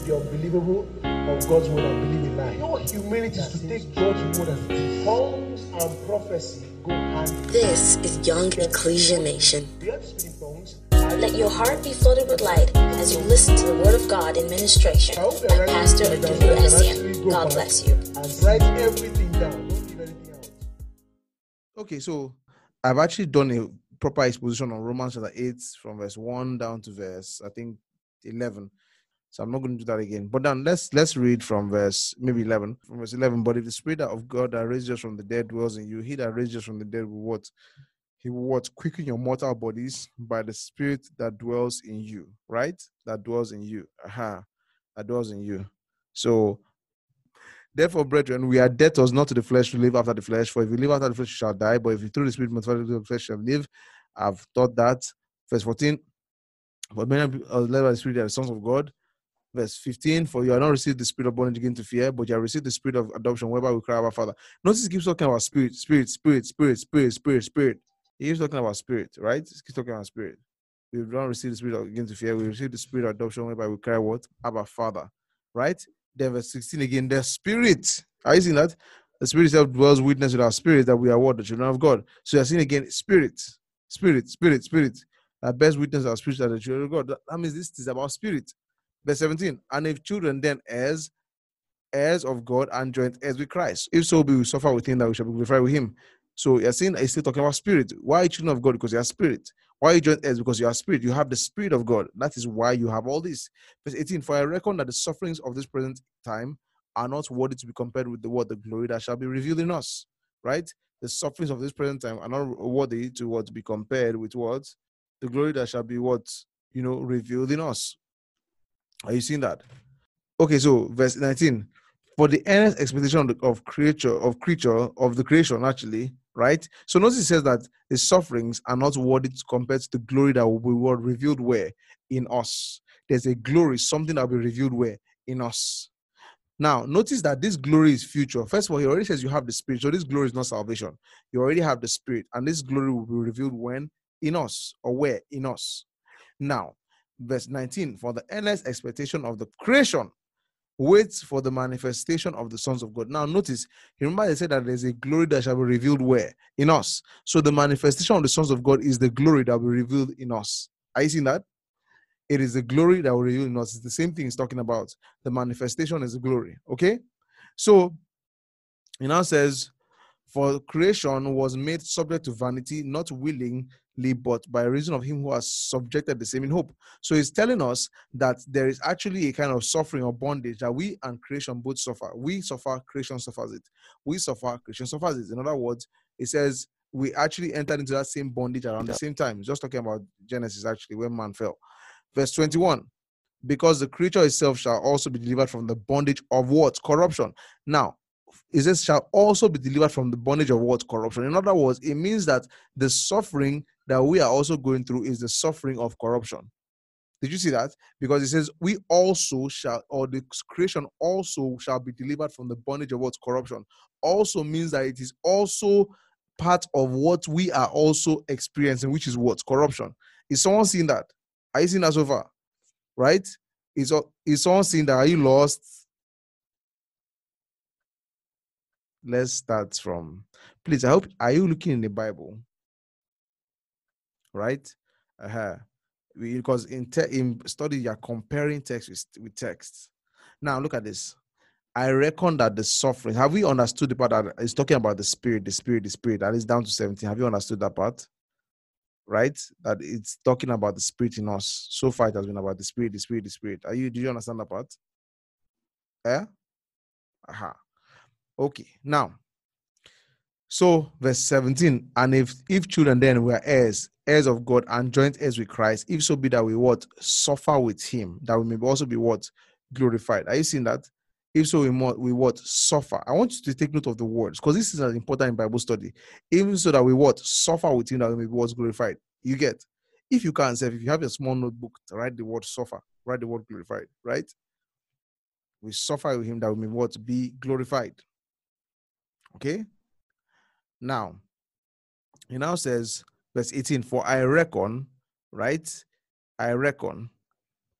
the unbelievable of God's word and believe in lie. Your humility is to take God's word as it is. Tongues and prophecy go hand in hand. This is Young Ecclesia Nation. Do you have to speak in tongues? Let your heart be flooded with light as you listen to the Word of God in ministration I hope by you're Pastor to Dudu actually go Essien. God bless you. And write everything down. Don't leave anything out. Okay, so I've actually done a proper exposition on Romans chapter 8 from verse 1 down to verse I think 11. So I'm not going to do that again. But then let's let's read from verse maybe 11. From verse 11. But if the spirit of God that raised us from the dead dwells in you, he that raised us from the dead will what? He will what? Quicken your mortal bodies by the spirit that dwells in you, right? That dwells in you. Aha. That dwells in you. So Therefore, brethren, we are debtors not to the flesh to live after the flesh. For if you live after the flesh, you shall die. But if through the spirit mortify the flesh, shall live. I've taught that. Verse 14. But many are uh, led by the spirit, are the sons of God. Verse 15. For you have not received the spirit of bondage again to fear, but you have received the spirit of adoption, whereby we cry, Our Father. Notice keeps talking about spirit, spirit, spirit, spirit, spirit, spirit, spirit. He keeps talking about spirit, right? He keeps talking about spirit. We've not received the spirit of again to fear. We receive the spirit of adoption, whereby we cry, What? Abba, Father. Right? Then verse 16 again, the spirit. Are you seeing that? The spirit itself dwells witness with our spirit that we are what? The children of God. So you're seeing again, spirit, spirit, spirit, spirit. That bears witness our spirit that the children of God. That means this is about spirit. Verse 17. And if children, then heirs, heirs of God and joint heirs with Christ. If so be we suffer with him, that we shall be glorified with him. So you're seeing it's still talking about spirit. Why children of God? Because you are spirit. Why you joint heirs? Because you are spirit. You have the spirit of God. That is why you have all this. Verse 18. For I reckon that the sufferings of this present time are not worthy to be compared with the what the glory that shall be revealed in us. Right? The sufferings of this present time are not worthy to what to be compared with what the glory that shall be what you know revealed in us. Are you seeing that? Okay, so verse 19. For the earnest expectation of, the, of creature of creature of the creation, actually, right? So notice it says that the sufferings are not worthy to compare to the glory that will be revealed where in us. There's a glory, something that will be revealed where in us. Now, notice that this glory is future. First of all, he already says you have the spirit. So this glory is not salvation. You already have the spirit, and this glory will be revealed when in us or where in us. Now, verse 19 for the endless expectation of the creation waits for the manifestation of the sons of God. Now, notice, remember, they said that there's a glory that shall be revealed where? In us. So, the manifestation of the sons of God is the glory that will be revealed in us. Are you seeing that? It is the glory that will reveal in us. It's the same thing he's talking about. The manifestation is the glory. Okay? So, he now says, For creation was made subject to vanity, not willingly, but by reason of him who has subjected the same in hope. So he's telling us that there is actually a kind of suffering or bondage that we and creation both suffer. We suffer, creation suffers it. We suffer, creation suffers it. In other words, it says we actually entered into that same bondage around the same time. Just talking about Genesis, actually, when man fell. Verse 21 because the creature itself shall also be delivered from the bondage of what? Corruption. Now, it says shall also be delivered from the bondage of what? Corruption. In other words, it means that the suffering that we are also going through is the suffering of corruption. Did you see that? Because it says, we also shall, or the creation also shall be delivered from the bondage of what? Corruption. Also means that it is also part of what we are also experiencing, which is what? Corruption. Is someone seeing that? Are you seeing that so far? Right? Is, is someone seeing that? Are you lost? Let's start from, please. I hope, are you looking in the Bible? Right? Uh-huh. Because in, te- in study, you're comparing text with, with text. Now, look at this. I reckon that the suffering, have we understood the part that is talking about the spirit, the spirit, the spirit? That is down to 17. Have you understood that part? Right? That it's talking about the spirit in us. So far, it has been about the spirit, the spirit, the spirit. Are you, do you understand that part? Yeah? Aha. Okay. Now, so verse 17, and if if children then were heirs, heirs of God and joint heirs with Christ, if so be that we what suffer with him, that we may also be what glorified. Are you seeing that? If so, we, mo- we what suffer. I want you to take note of the words because this is an important in Bible study. Even so that we what suffer with him, that we may be what glorified. You get? If you can't say, if you have a small notebook, write the word suffer, write the word glorified, right? We suffer with him that we may what be glorified. Okay. Now, he now says, verse 18, for I reckon, right? I reckon,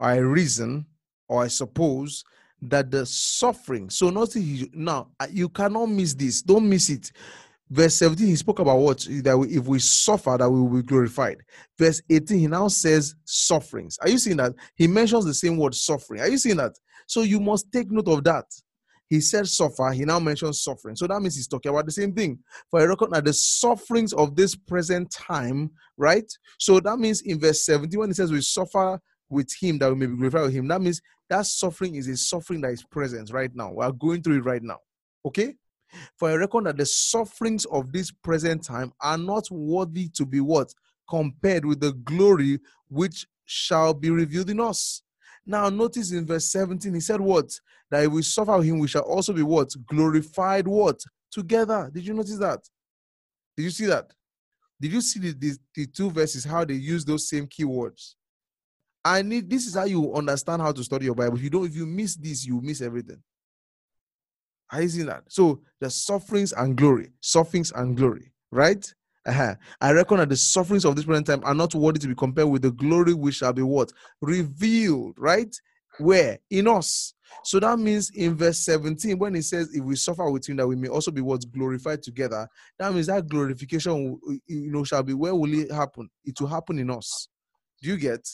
I reason or I suppose that the suffering. So notice now you cannot miss this. Don't miss it. Verse 17, he spoke about what that we, if we suffer, that we will be glorified. Verse 18, he now says sufferings. Are you seeing that? He mentions the same word suffering. Are you seeing that? So you must take note of that. He said suffer, he now mentions suffering. So that means he's talking about the same thing. For I reckon that the sufferings of this present time, right? So that means in verse 17, when he says we suffer with him that we may be glorified with him, that means that suffering is a suffering that is present right now. We are going through it right now. Okay? For I reckon that the sufferings of this present time are not worthy to be what? Compared with the glory which shall be revealed in us. Now, notice in verse 17, he said, What? That if we suffer him, we shall also be what? Glorified what? Together. Did you notice that? Did you see that? Did you see the, the, the two verses, how they use those same keywords? I need this is how you understand how to study your Bible. If you don't, if you miss this, you miss everything. Are you seeing that? So the sufferings and glory, sufferings and glory, right? Uh-huh. I reckon that the sufferings of this present time are not worthy to be compared with the glory which shall be what? Revealed, right? Where? In us. So that means in verse 17, when it says, if we suffer with him, that we may also be what glorified together, that means that glorification, you know, shall be where will it happen? It will happen in us. Do you get?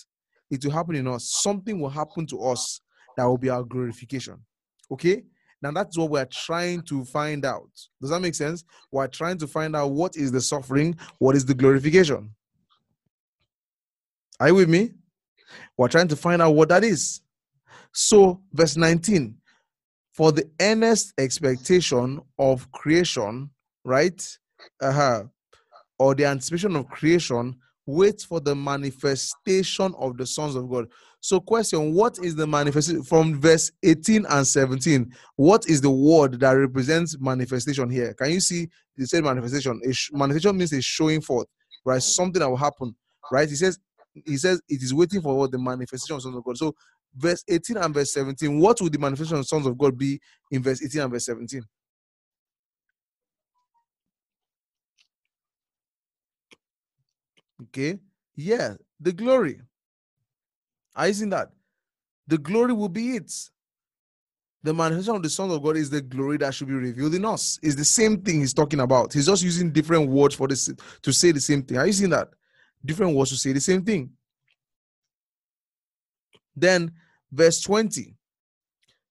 It will happen in us. Something will happen to us that will be our glorification. Okay? Now that's what we're trying to find out. Does that make sense? We're trying to find out what is the suffering, what is the glorification. Are you with me? We're trying to find out what that is. So, verse 19 for the earnest expectation of creation, right? Uh-huh. Or the anticipation of creation, wait for the manifestation of the sons of God. So, question: What is the manifestation from verse 18 and 17? What is the word that represents manifestation here? Can you see the same manifestation? A sh- manifestation means a showing forth, right? Something that will happen, right? He says, he says it is waiting for what the manifestation of sons of God. So, verse 18 and verse 17, what would the manifestation of sons of God be in verse 18 and verse 17? Okay, yeah, the glory. Are you seeing that? The glory will be it. The manifestation of the Son of God is the glory that should be revealed in us. It's the same thing he's talking about. He's just using different words for this to say the same thing. Are you seeing that? Different words to say the same thing. Then, verse 20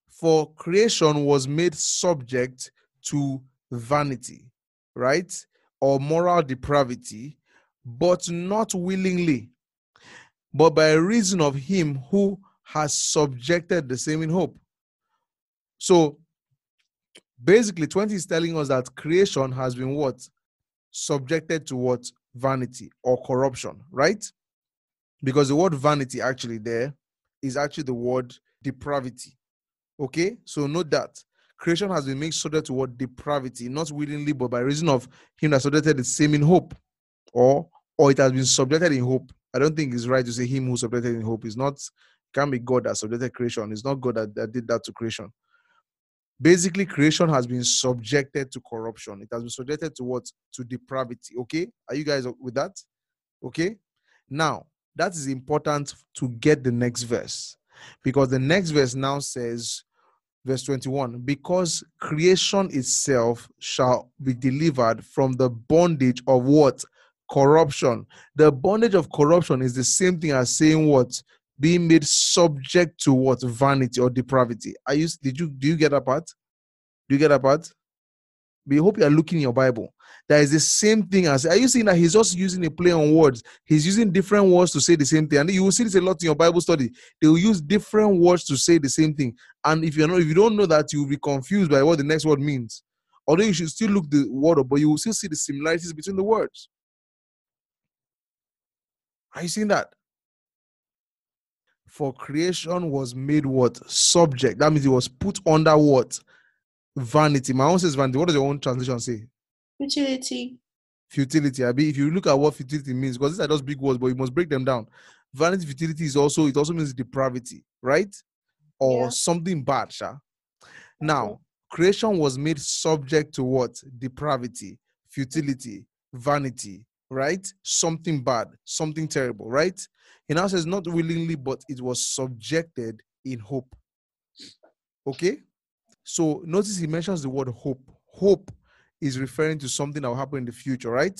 For creation was made subject to vanity, right? Or moral depravity, but not willingly but by reason of him who has subjected the same in hope. So basically, 20 is telling us that creation has been what? Subjected to what? Vanity or corruption, right? Because the word vanity actually there is actually the word depravity. Okay, so note that creation has been made subject to what depravity, not willingly, but by reason of him that subjected the same in hope, or or it has been subjected in hope. I don't think it's right to say him who subjected in hope is not can be God that subjected creation. It's not God that, that did that to creation. Basically, creation has been subjected to corruption. It has been subjected to what? To depravity. Okay? Are you guys with that? Okay. Now, that is important to get the next verse because the next verse now says, verse 21 because creation itself shall be delivered from the bondage of what corruption. The bondage of corruption is the same thing as saying what? Being made subject to what? Vanity or depravity. Are you did you do you get that part? Do you get that part? We hope you are looking in your Bible. That is the same thing as are you seeing that he's just using a play on words? He's using different words to say the same thing. And you will see this a lot in your Bible study. They will use different words to say the same thing. And if you know if you don't know that, you will be confused by what the next word means. Although you should still look the word up, but you will still see the similarities between the words. Are you seeing that? For creation was made what? Subject. That means it was put under what? Vanity. My own says vanity. What does your own translation say? Futility. Futility. I mean, if you look at what futility means, because these are just big words, but you must break them down. Vanity, futility is also, it also means depravity, right? Or Yeah. something bad, Sha. Now, creation was made subject to what? Depravity, futility, vanity, right? Something bad, something terrible, right? He now says, not willingly, but it was subjected in hope. Okay? So notice he mentions the word hope. Hope is referring to something that will happen in the future, right?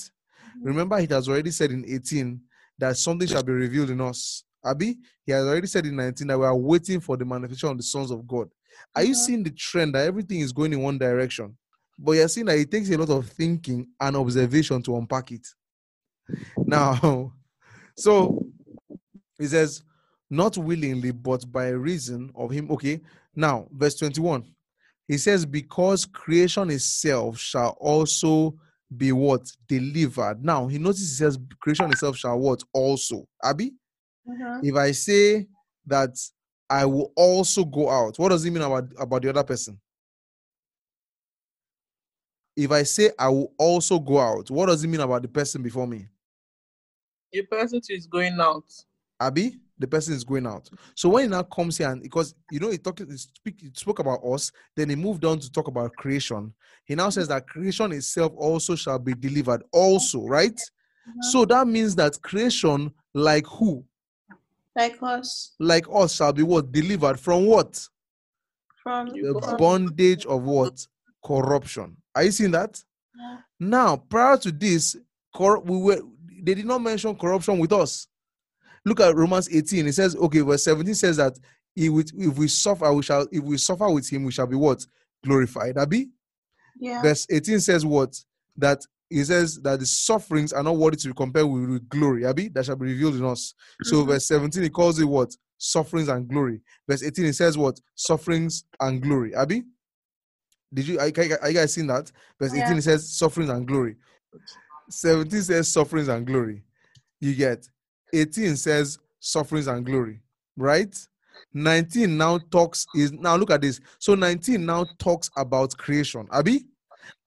Remember, he has already said in 18 that something shall be revealed in us. Abby, he has already said in 19 that we are waiting for the manifestation of the sons of God. Are you Mhm. seeing the trend that everything is going in one direction? But you're seeing that it takes a lot of thinking and observation to unpack it. Now, so he says, not willingly, but by reason of him. Okay. Now, verse 21. He says, because creation itself shall also be what? Delivered. Now, he notices he says, creation itself shall what? Also. Abby? Mhm. If I say that I will also go out, what does it mean about, about the other person? If I say I will also go out, what does it mean about the person before me? The person is going out. Abby, the person is going out. So when he now comes here and because you know he talked he, speak, he spoke about us, then he moved on to talk about creation. He now says that creation itself also shall be delivered, also, right? So uh-huh. that means that creation, like who? Like us. Like us, shall be what? Delivered from what? From The bondage of what? Corruption. Are you seeing that? Yeah. Now, prior to this, cor- we were they did not mention corruption with us. Look at Romans 18. It says, okay, verse 17 says that if we, if we suffer, we shall if we suffer with him, we shall be what? Glorified. Abi? yeah. Verse 18 says what? That he says that the sufferings are not worthy to be compared with, with glory. Abi? That shall be revealed in us. So Mhm. verse 17, he calls it what? Sufferings and glory. Verse 18, it says what? Sufferings and glory. Abi? Did you are, you- are you guys seeing that? Verse 18 it says sufferings and glory. 17 says sufferings and glory. You get 18 says sufferings and glory, right? 19 now talks is now look at this. So 19 now talks about creation, Abi,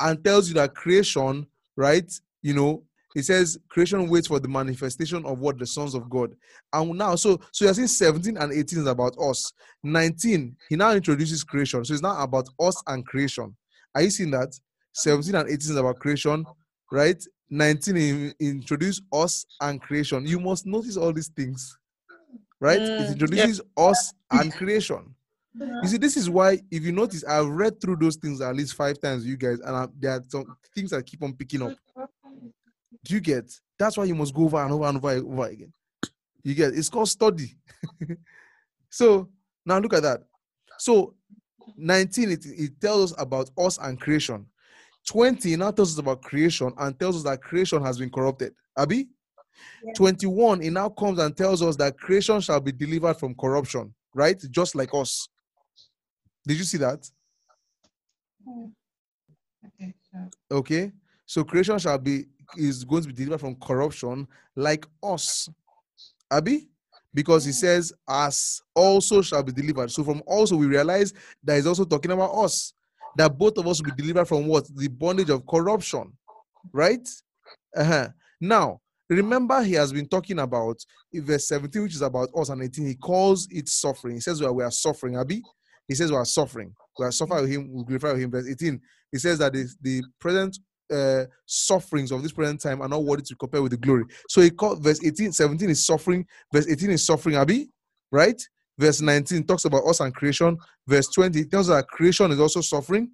and tells you that creation, right? You know, it says creation waits for the manifestation of what the sons of God. And now, so so you're saying 17 and 18 is about us. 19, he now introduces creation. So it's not about us and creation. Are you seeing that? 17 and 18 is about creation, right? 19 in, introduce us and creation. You must notice all these things, right? Mm, it yeah. introduces us and creation. You see, this is why, if you notice, I've read through those things at least five times, you guys, and I, there are some things that keep on picking up. Do you get? That's why you must go over and over and over and over again. You get? It's called study. so now look at that. So 19, it, it tells us about us and creation. 20 now tells us about creation and tells us that creation has been corrupted. Abby? Yeah. 21, it now comes and tells us that creation shall be delivered from corruption, right? Just like us. Did you see that? Hmm. Okay, so Okay. So creation shall be is going to be delivered from corruption like us. Abby? Because he hmm. says, as also shall be delivered. So from also we realize that he's also talking about us. That both of us will be delivered from what? The bondage of corruption. Right? Uh-huh. Now, remember he has been talking about verse 17, which is about us, and 18, he calls it suffering. He says well, we are suffering, Abi. He says we are suffering. We are suffering with him, we glorify with him. Verse 18, he says that the, the present uh, sufferings of this present time are not worthy to compare with the glory. So he called verse 18, 17 is suffering, verse 18 is suffering, Abi, right? Verse 19 talks about us and creation. Verse 20 tells us that creation is also suffering,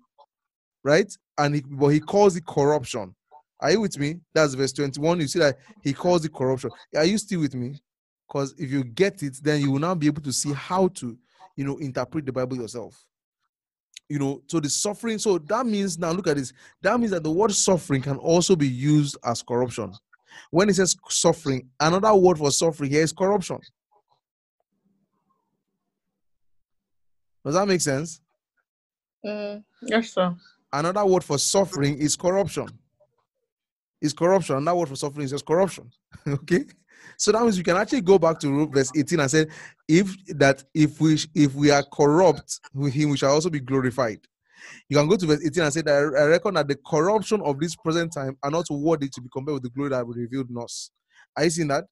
right? And he, but he calls it corruption. Are you with me? That's verse 21. You see that he calls it corruption. Are you still with me? Because if you get it, then you will now be able to see how to, you know, interpret the Bible yourself. You know, so the suffering, so that means now look at this. That means that the word suffering can also be used as corruption. When it says suffering, another word for suffering here is corruption. Does that make sense? mm, yes, sir. Another word for suffering is corruption. Is corruption. Another word for suffering is just corruption. okay. So that means you can actually go back to verse 18 and say, if that if we if we are corrupt with him, we shall also be glorified. You can go to verse 18 and say that I I reckon that the corruption of this present time are not worthy to be compared with the glory that will be revealed in us. Are you seeing that?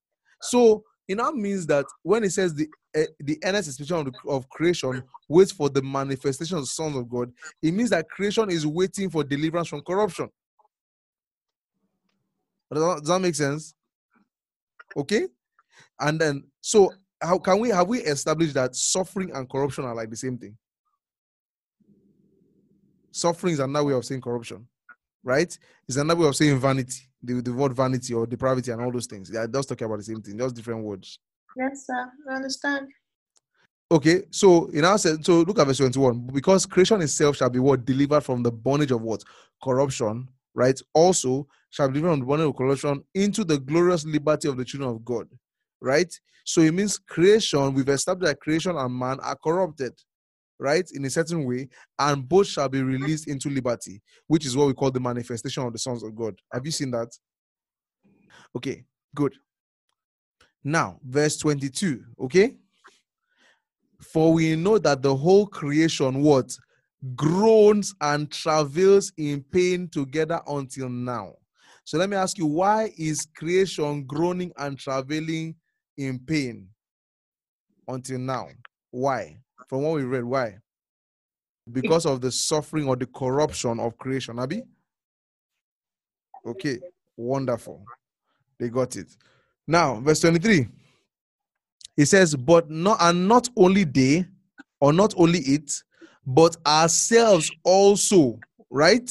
So it now means that when it says the eh, the earnest expectation of, of creation waits for the manifestation of the sons of God, it means that creation is waiting for deliverance from corruption. Does that, does that make sense? Okay. And then, so how can we have we established that suffering and corruption are like the same thing? Suffering is another way of saying corruption, right? It's another way of saying vanity, the, the word vanity or depravity and all those things. Yeah, just talking about the same thing, just different words. Yes, sir. I understand. Okay, so in our sense, so look at verse 21. Because creation itself shall be what delivered from the bondage of what? Corruption, right? Also shall be delivered from the bondage of corruption into the glorious liberty of the children of God. Right? So it means creation, we've established that creation and man are corrupted, right? In a certain way, and both shall be released into liberty, which is what we call the manifestation of the sons of God. Have you seen that? Okay, good. Now, verse 22, okay? For we know that the whole creation what groans and travails in pain together until now. So let me ask you, why is creation groaning and travailing in pain until now? Why? From what we read, why? Hmm. Because of the suffering or the corruption of creation, Abby? Okay, wonderful. They got it. Now, verse 23. He says, But not and not only they, or not only it, but ourselves also, right?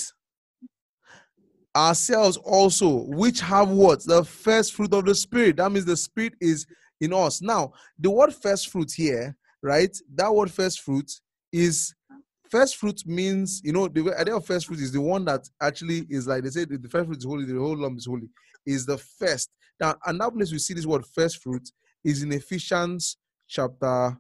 Ourselves also, which have what? The first fruit of the Spirit. That means the Spirit is in us. Now, the word first fruit here, right? That word first fruit is first fruit means, you know, the idea of first fruit is the one that actually is like they say the first fruit is holy, the whole lump is holy, is the first. Now, another place we see this word first fruit is in Ephesians chapter.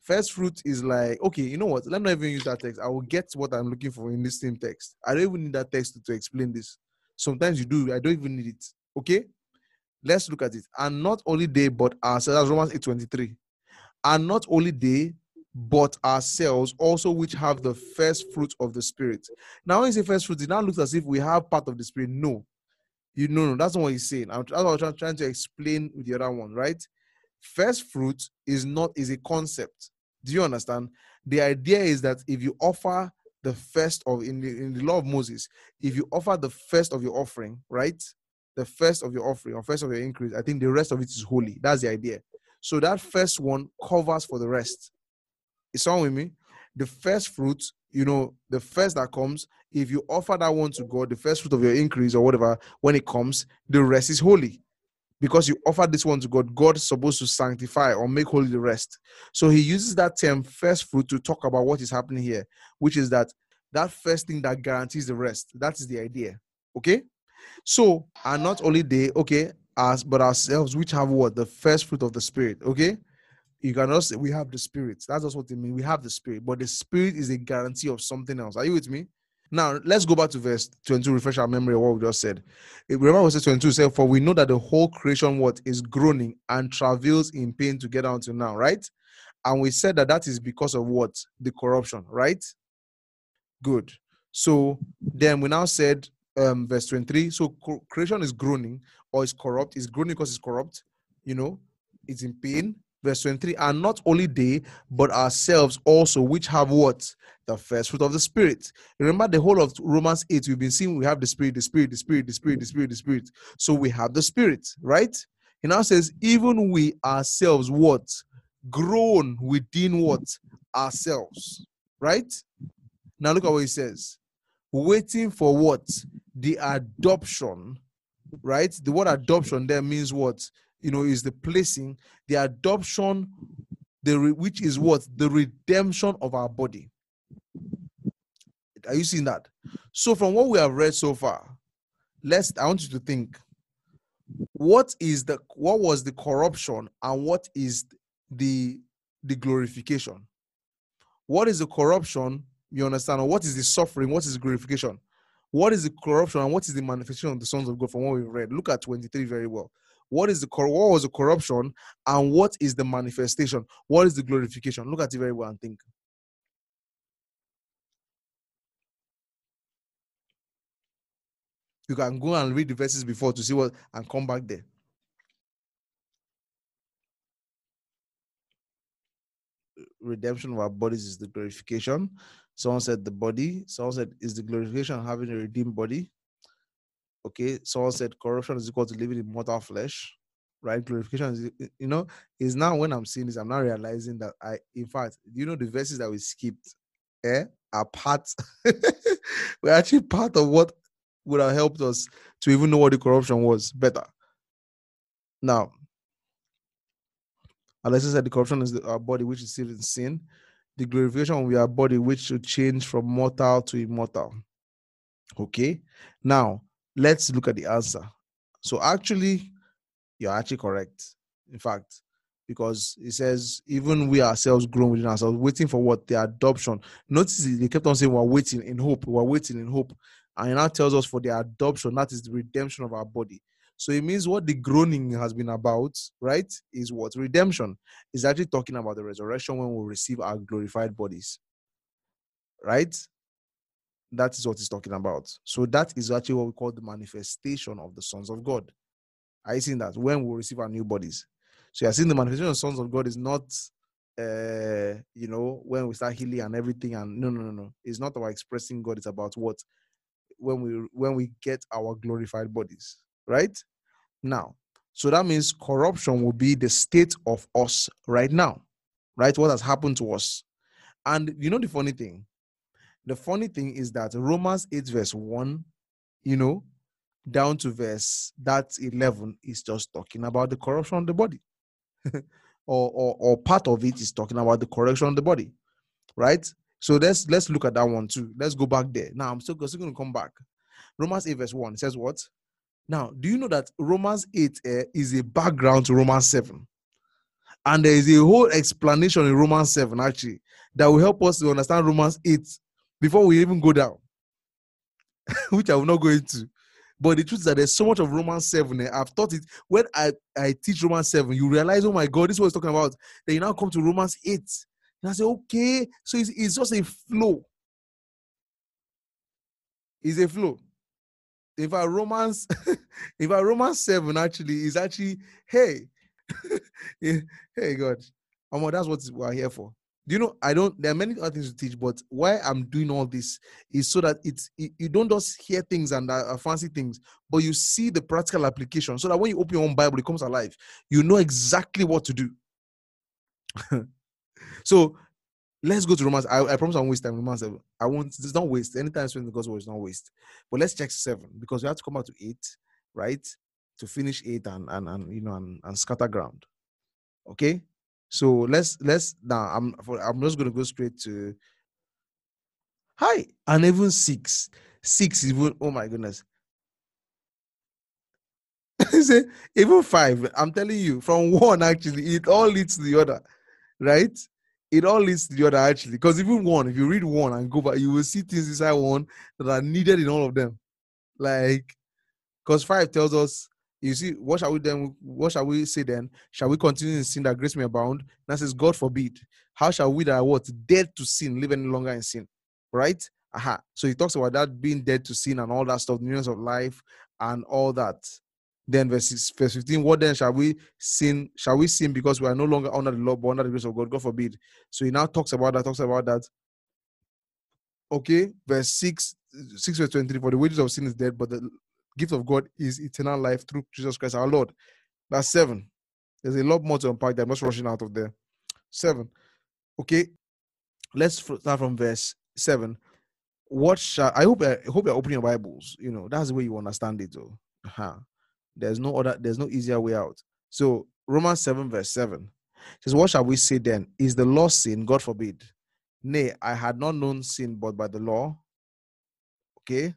First fruit is like, okay, you know what? Let me not even use that text. I will get what I'm looking for in this same text. I don't even need that text to, to explain this. Sometimes you do, I don't even need it. Okay? Let's look at it. And not only they, but ourselves. That's Romans 8 23. And not only they, but ourselves also, which have the first fruit of the Spirit. Now, when you say first fruit, it now looks as if we have part of the Spirit. No. You know, no, that's not what he's saying. I'm, that's what I'm trying to explain with the other one, right? First fruit is not is a concept. Do you understand? The idea is that if you offer the first of in the, in the law of Moses, if you offer the first of your offering, right? The first of your offering or first of your increase, I think the rest of it is holy. That's the idea. So that first one covers for the rest. Is someone with me? The first fruit, you know, the first that comes, if you offer that one to God, the first fruit of your increase or whatever, when it comes, the rest is holy because you offer this one to God, God's supposed to sanctify or make holy the rest. So he uses that term first fruit to talk about what is happening here, which is that that first thing that guarantees the rest. That is the idea. Okay? So, and not only they, okay, us, but ourselves, which have what? The first fruit of the spirit. Okay? You can also say we have the spirit. That's just what it means. We have the spirit, but the spirit is a guarantee of something else. Are you with me? Now let's go back to verse 22, refresh our memory of what we just said. Remember verse 22 said, For we know that the whole creation what is groaning and travails in pain together until now, right? And we said that that is because of what? The corruption, right? Good. So then we now said um verse 23. So creation is groaning or is corrupt, is groaning because it's corrupt, you know, it's in pain. Verse 23, and not only they, but ourselves also, which have what? The first fruit of the spirit. Remember the whole of Romans 8, we've been seeing we have the spirit, the spirit, the spirit, the spirit, the spirit, the spirit. So we have the spirit, right? He now says, even we ourselves, what? Groan within what? Ourselves, right? Now look at what he says. Waiting for what? The adoption, right? The word adoption there means what? You know, is the placing, the adoption, the re- which is what? The redemption of our body. Are you seeing that? So from what we have read so far, let's I want you to think what is the what was the corruption and what is the the glorification? What is the corruption? You understand? What is the suffering? What is the glorification? What is the corruption and what is the manifestation of the sons of God from what we've read? Look at 23 very well. What is the what was the corruption and what is the manifestation? What is the glorification? Look at it very well and think. You can go and read the verses before to see what and come back there. Redemption of our bodies is the glorification. Someone said the body. Someone said is the glorification having a redeemed body. Okay. Someone said corruption is equal to living in mortal flesh. right? Glorification is, you know, is now when I'm seeing this, I'm now realizing that I, in fact, you know, the verses that we skipped, eh, are part, we're actually part of what would have helped us to even know what the corruption was better. Now, Alexis said the corruption is the, our body which is still in sin. The glorification of be our body which should change from mortal to immortal. Okay. Now, let's look at the answer. So, actually, you're actually correct. In fact, because it says, even we ourselves groan within ourselves, waiting for what? The adoption. Notice they kept on saying, We're waiting in hope. We're waiting in hope. And it now tells us for the adoption, that is the redemption of our body. So it means what the groaning has been about, right? Is what redemption is actually talking about the resurrection when we receive our glorified bodies, right? That is what he's talking about. So that is actually what we call the manifestation of the sons of God. Are you seeing that when we receive our new bodies? So you're seeing the manifestation of sons of God is not, uh, you know, when we start healing and everything. And no, no, no, no. It's not about expressing God. It's about what when we when we get our glorified bodies, right? Now, so that means corruption will be the state of us right now, right? What has happened to us. And you know the funny thing? The funny thing is that Romans 8, verse 1, you know, down to verse that 11 is just talking about the corruption of the body. or, or, or part of it is talking about the correction of the body, right? So let's let's look at that one too. Let's go back there. Now I'm still, still going to come back. Romans 8, verse 1 says what? Now, do you know that Romans 8 uh, is a background to Romans 7? And there is a whole explanation in Romans 7 actually that will help us to understand Romans 8 before we even go down, which I will not go into. But the truth is that there's so much of Romans 7. Eh, I've taught it. When I, I teach Romans 7, you realize, oh my God, this is what it's talking about. Then you now come to Romans 8. And I say, okay, so it's, it's just a flow. It's a flow if our Romans, if our Romans 7 actually is actually, hey, hey God, um, that's what we're here for. Do you know? I don't. There are many other things to teach, but why I'm doing all this is so that it's it, you don't just hear things and uh, fancy things, but you see the practical application. So that when you open your own Bible, it comes alive. You know exactly what to do. so Let's go to Romans. I, I promise I won't waste time. Romans 7. I won't, it's not waste. Anytime spent the gospel is not waste. But let's check 7 because we have to come out to 8, right? To finish 8 and, and, and you know, and, and scatter ground. Okay? So let's, let's, now I'm, for, I'm just going to go straight to, hi, and even 6. 6 even, oh my goodness. even 5, I'm telling you, from one actually, it all leads to the other, right? It all leads to the other actually. Because even one, if you read one and go back, you will see things inside one that are needed in all of them. Like, because five tells us, you see, what shall we then? What shall we say then? Shall we continue in sin that grace may abound? That says, God forbid. How shall we that are what dead to sin live any longer in sin? Right? Aha. So he talks about that being dead to sin and all that stuff, newness of life and all that. Then verse, verse 15, what then shall we sin? Shall we sin because we are no longer under the law, but under the grace of God? God forbid. So he now talks about that, talks about that. Okay, verse 6, 6 verse 23, for the wages of sin is dead, but the gift of God is eternal life through Jesus Christ our Lord. That's seven. There's a lot more to unpack that. I'm just rushing out of there. Seven. Okay, let's start from verse seven. What shall I hope I hope you're opening your Bibles. You know, that's the way you understand it, though. Uh-huh. There's no other, there's no easier way out. So Romans 7, verse 7 says, What shall we say then? Is the law sin? God forbid. Nay, I had not known sin but by the law. Okay.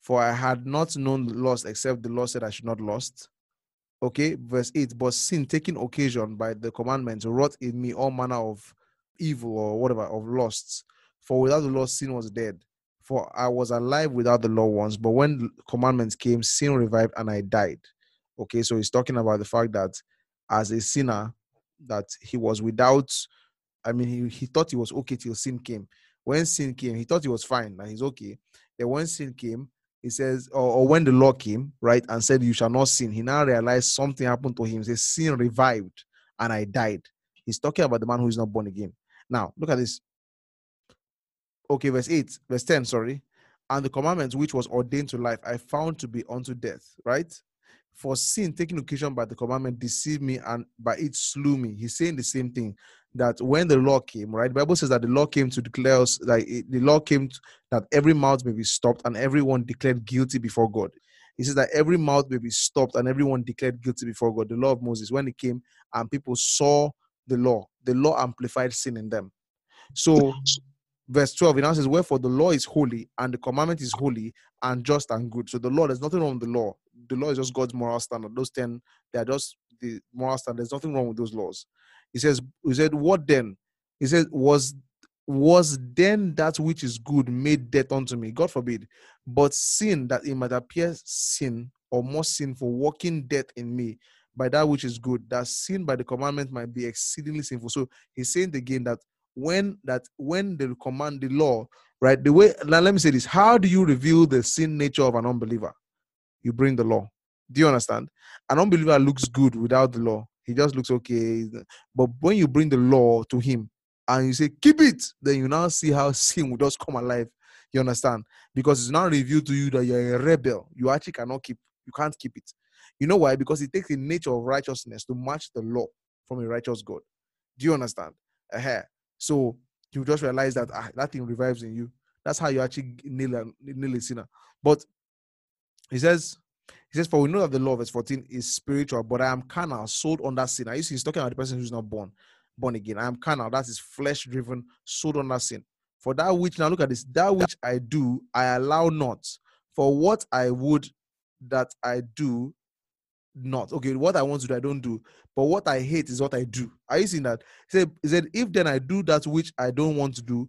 For I had not known lust except the law said I should not lust. Okay, verse 8. But sin taking occasion by the commandment wrought in me all manner of evil or whatever of lusts. For without the law, sin was dead. For I was alive without the law once, but when commandments came, sin revived and I died. Okay, so he's talking about the fact that as a sinner, that he was without, I mean, he, he thought he was okay till sin came. When sin came, he thought he was fine, and he's okay. Then when sin came, he says, or, or, when the law came, right, and said, You shall not sin, he now realized something happened to him. He says, Sin revived and I died. He's talking about the man who is not born again. Now, look at this okay, verse 8, verse 10, sorry. And the commandment which was ordained to life, I found to be unto death, right? For sin taking occasion by the commandment deceived me and by it slew me. He's saying the same thing that when the law came, right? The Bible says that the law came to declare us, like it- the law came to, that every mouth may be stopped and everyone declared guilty before God. He says that every mouth may be stopped and everyone declared guilty before God. The law of Moses, when it came and people saw the law, the law amplified sin in them. So, verse 12, it now says, Wherefore the law is holy and the commandment is holy and just and good. So, the law, there's nothing wrong with the law. The law is just God's moral standard. Those 10, they are just the moral standard. There's nothing wrong with those laws. He says, He said, What then? He said, Was was then that which is good made death unto me? God forbid. But sin that it might appear sin or more sinful, working death in me by that which is good, that sin by the commandment might be exceedingly sinful. So he's saying again that when that when they command the law, right? The way now let me say this: how do you reveal the sin nature of an unbeliever? You bring the law. Do you understand? An unbeliever looks good without the law. He just looks okay. But when you bring the law to him and you say, keep it, then you now see how sin will just come alive. You understand? Because it's now revealed to you that you're a rebel. You actually cannot keep, you can't keep it. You know why? Because it takes the nature of righteousness to match the law from a righteous God. Do you understand? uh So you just realize that ah, that thing revives in you. That's how you actually nail a, nail a sinner. But he says, he says, For we know that the law, verse 14, is spiritual, but I am carnal, sold under sin. I you see he's talking about the person who's not born, born again. I am carnal, that is flesh driven, sold under sin. For that which, now look at this, that which I do, I allow not. For what I would that I do not. Okay, what I want to do, I don't do. But what I hate is what I do. Are you seeing that? He said, he said if then I do that which I don't want to do,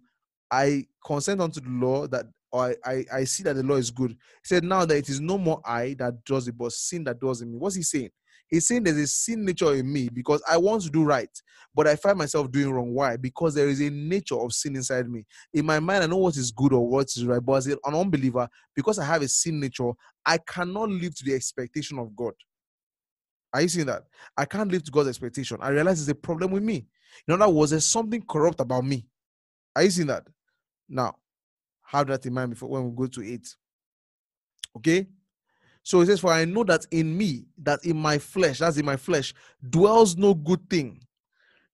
I consent unto the law that or I, I, I see that the law is good. He said, Now that it is no more I that does it, but sin that does in me. What's he saying? He's saying there's a sin nature in me because I want to do right, but I find myself doing wrong. Why? Because there is a nature of sin inside me. In my mind, I know what is good or what is right, but as an unbeliever, because I have a sin nature, I cannot live to the expectation of God. Are you seeing that? I can't live to God's expectation. I realize there's a problem with me. In other words, there's something corrupt about me. Are you seeing that? Now, have that in mind before when we go to it. Okay? So it says, For I know that in me, that in my flesh, that's in my flesh, dwells no good thing.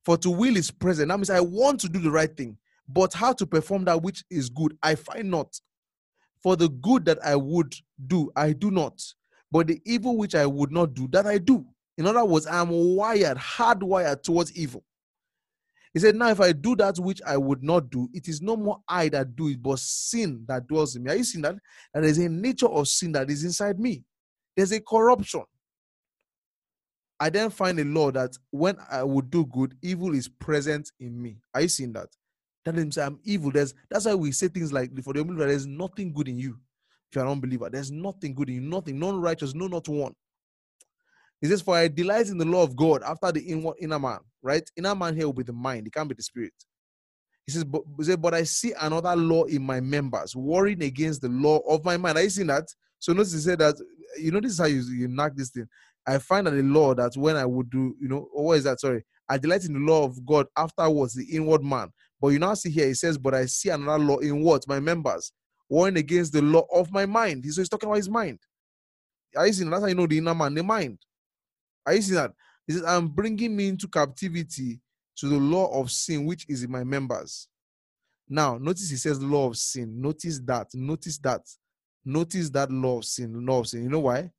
For to will is present. That means I want to do the right thing, but how to perform that which is good, I find not. For the good that I would do, I do not. But the evil which I would not do, that I do. In other words, I am wired, hardwired towards evil. He said, Now, if I do that which I would not do, it is no more I that do it, but sin that dwells in me. Are you seeing that? That there's a nature of sin that is inside me. There's a corruption. I then find a law that when I would do good, evil is present in me. Are you seeing that? That means I'm evil. There's that's why we say things like for the unbeliever, there's nothing good in you. You're an unbeliever, there's nothing good in you, nothing, none righteous, no, not one. He says, For I delight in the law of God after the inward inner man, right? Inner man here will be the mind, it can't be the spirit. He says, but, he but I see another law in my members, warring against the law of my mind. Are you seeing that? So notice he said that, you know, this is how you, you knock this thing. I find that the law that when I would do, you know, what is that? Sorry. I delight in the law of God afterwards, the inward man. But you now see here, he says, but I see another law in what? My members, warring against the law of my mind. So he's talking about his mind. Are you seeing? That's how you know the inner man, the mind. Are you seeing that? He says, I'm bringing me into captivity to the law of sin which is in my members. Now, notice he says law of sin. Notice that. Notice that. Notice that law of sin. Law of sin. You know why?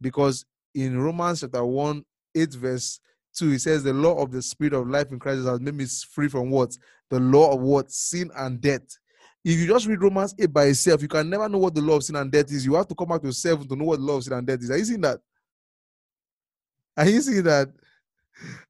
Because in Romans chapter 1, 8, verse 2, he says, The law of the spirit of life in Christ has made me free from what? The law of what? Sin and death. If you just read Romans 8 by itself, you can never know what the law of sin and death is. You have to come back to 7 to know what the law of sin and death is. Are you seeing that? Are you seeing that?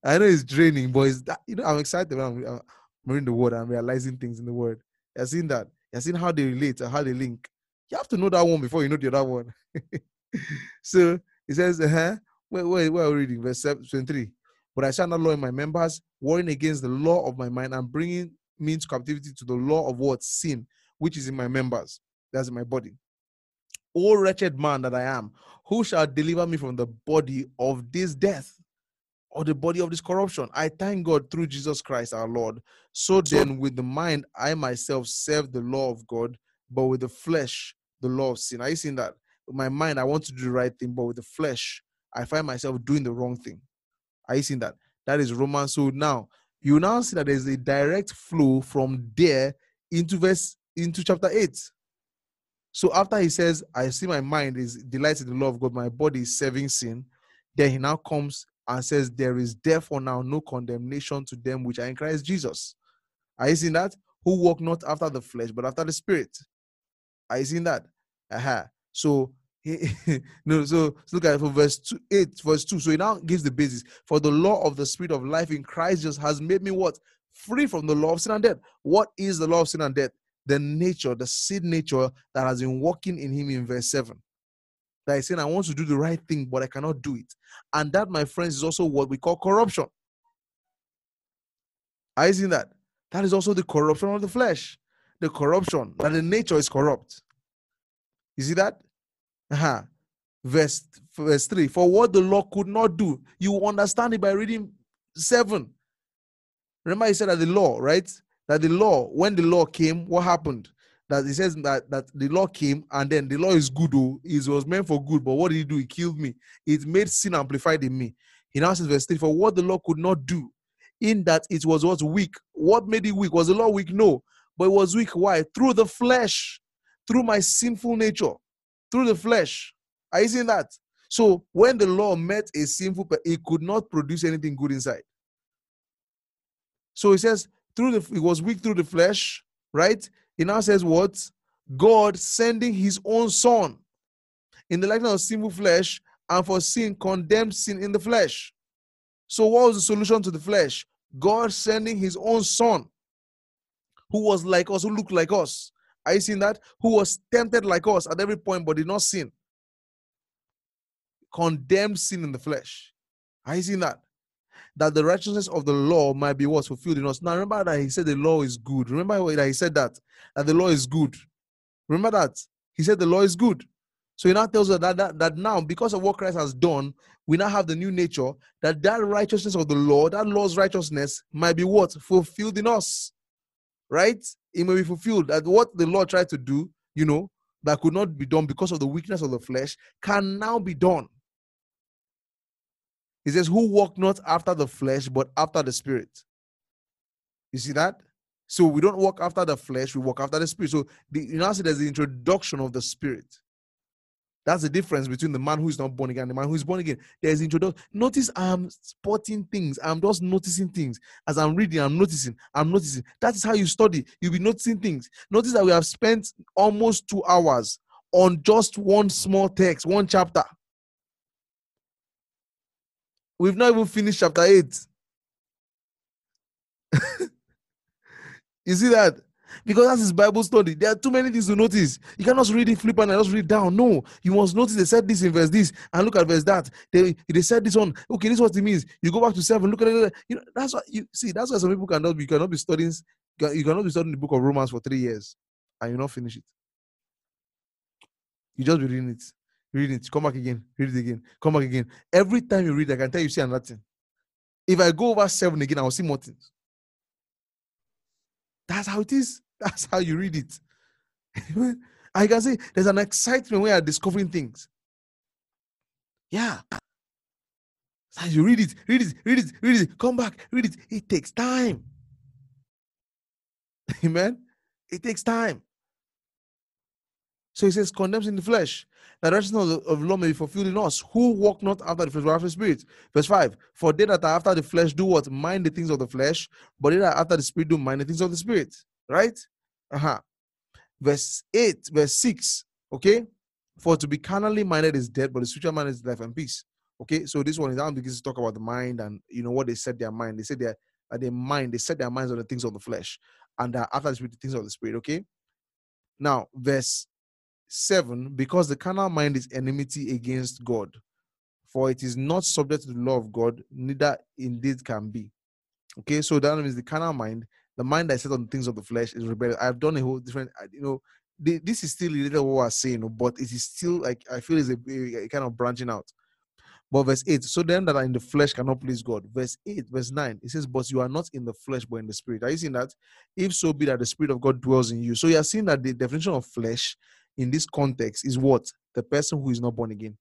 I know it's draining, but it's that, you know, I'm excited when I'm, I'm reading the word and realizing things in the word. You're seeing that. You're seeing how they relate or how they link. You have to know that one before you know the other one. so it says, uh-huh. Wait, wait, where are we reading? Verse 23. But I shall not law in my members, warring against the law of my mind and bringing me into captivity to the law of what? Sin, which is in my members. That's in my body. O wretched man that I am, who shall deliver me from the body of this death or the body of this corruption? I thank God through Jesus Christ our Lord. So then, with the mind, I myself serve the law of God, but with the flesh, the law of sin. Are you seeing that? With my mind, I want to do the right thing, but with the flesh, I find myself doing the wrong thing. Are you seeing that? That is Romans. So now you now see that there's a direct flow from there into verse into chapter 8. So after he says, I see my mind is delighted in the law of God, my body is serving sin, then he now comes and says, There is therefore now no condemnation to them which are in Christ Jesus. Are you seeing that? Who walk not after the flesh, but after the spirit. Are you seeing that? Uh-huh. So no, so look at for verse two, 8, verse 2. So he now gives the basis. For the law of the spirit of life in Christ just has made me what? Free from the law of sin and death. What is the law of sin and death? The nature, the sin nature that has been working in him in verse 7. That is saying, I want to do the right thing, but I cannot do it. And that, my friends, is also what we call corruption. Are you seeing that? That is also the corruption of the flesh. The corruption, that the nature is corrupt. You see that? Uh-huh. Verse, verse 3 For what the law could not do, you understand it by reading 7. Remember, he said that the law, right? That the law, when the law came, what happened? That he says that, that the law came and then the law is good, oh, it was meant for good, but what did he do? He killed me. It made sin amplified in me. He now says, verse 3 For what the law could not do, in that it was what weak. What made it weak? Was the law weak? No. But it was weak. Why? Through the flesh, through my sinful nature through the flesh. Are you seeing that? So when the law met a sinful, it could not produce anything good inside. So he says through the it was weak through the flesh, right? He now says what? God sending his own son in the likeness of sinful flesh, and for sin condemned sin in the flesh. So what was the solution to the flesh? God sending his own son, who was like us, who looked like us, are you seeing that? Who was tempted like us at every point but did not sin. Condemned sin in the flesh. Are you seeing that? That the righteousness of the law might be what's fulfilled in us. Now remember that he said the law is good. Remember that he said that that the law is good. Remember that he said the law is good. So he now tells us that, that, that now, because of what Christ has done, we now have the new nature, that that righteousness of the law, that law's righteousness, might be what? Fulfilled in us right? It may be fulfilled that what the Lord tried to do, you know, that could not be done because of the weakness of the flesh, can now be done. He says, Who walk not after the flesh, but after the spirit. You see that? So we don't walk after the flesh, we walk after the spirit. So the, you now see there's the introduction of the spirit. That's the difference between the man who is not born again and the man who is born again. There's introduction. Notice I'm spotting things. I'm just noticing things. As I'm reading, I'm noticing. I'm noticing. That is how you study. You'll be noticing things. Notice that we have spent almost two hours on just one small text, one chapter. We've not even finished chapter 8. you see that? Because that's his Bible study. There are too many things to notice. You cannot read it, flip and just read down. No, you must notice they said this in verse this and look at verse that. They they said this one. Okay, this is what it means. You go back to seven. Look at it. You know that's what you see. That's why some people cannot be. You cannot be studying. You cannot be studying the book of Romans for three years and you not finish it. You just be reading it, read it, come back again, read it again, come back again. Every time you read, I can tell you see another thing. If I go over seven again, I will see more things. That's how it is. That's how you read it. I can say there's an excitement when you're discovering things. Yeah. As you read it, read it, read it, read it, come back, read it. It takes time. Amen. It takes time. So he says, condemns in the flesh. The righteousness of, law may be fulfilled in us, who walk not after the flesh, but after the spirit. Verse 5 For they that are after the flesh do what? Mind the things of the flesh, but they that are after the spirit do mind the things of the spirit. Right? Uh-huh. Verse 8, verse 6. Okay? For to be carnally minded is dead, but the spiritual mind is life and peace. Okay, so this one is now begins to talk about the mind and you know what they set their mind. They said their uh, their mind, they set their minds on the things of the flesh, and uh, after the spirit, the things of the spirit. Okay. Now, verse 7 because the carnal mind is enmity against God, for it is not subject to the law of God, neither indeed can be. Okay, so that means the carnal mind, the mind that set on things of the flesh, is rebellious. I've done a whole different, you know, this is still related to what was saying, but it is still like I feel is a, a kind of branching out. But verse 8, so them that are in the flesh cannot please God. Verse 8, verse 9, it says, But you are not in the flesh, but in the spirit. Are you seeing that? If so be that the spirit of God dwells in you. So you are seeing that the definition of flesh in this context is what? The person who is not born again.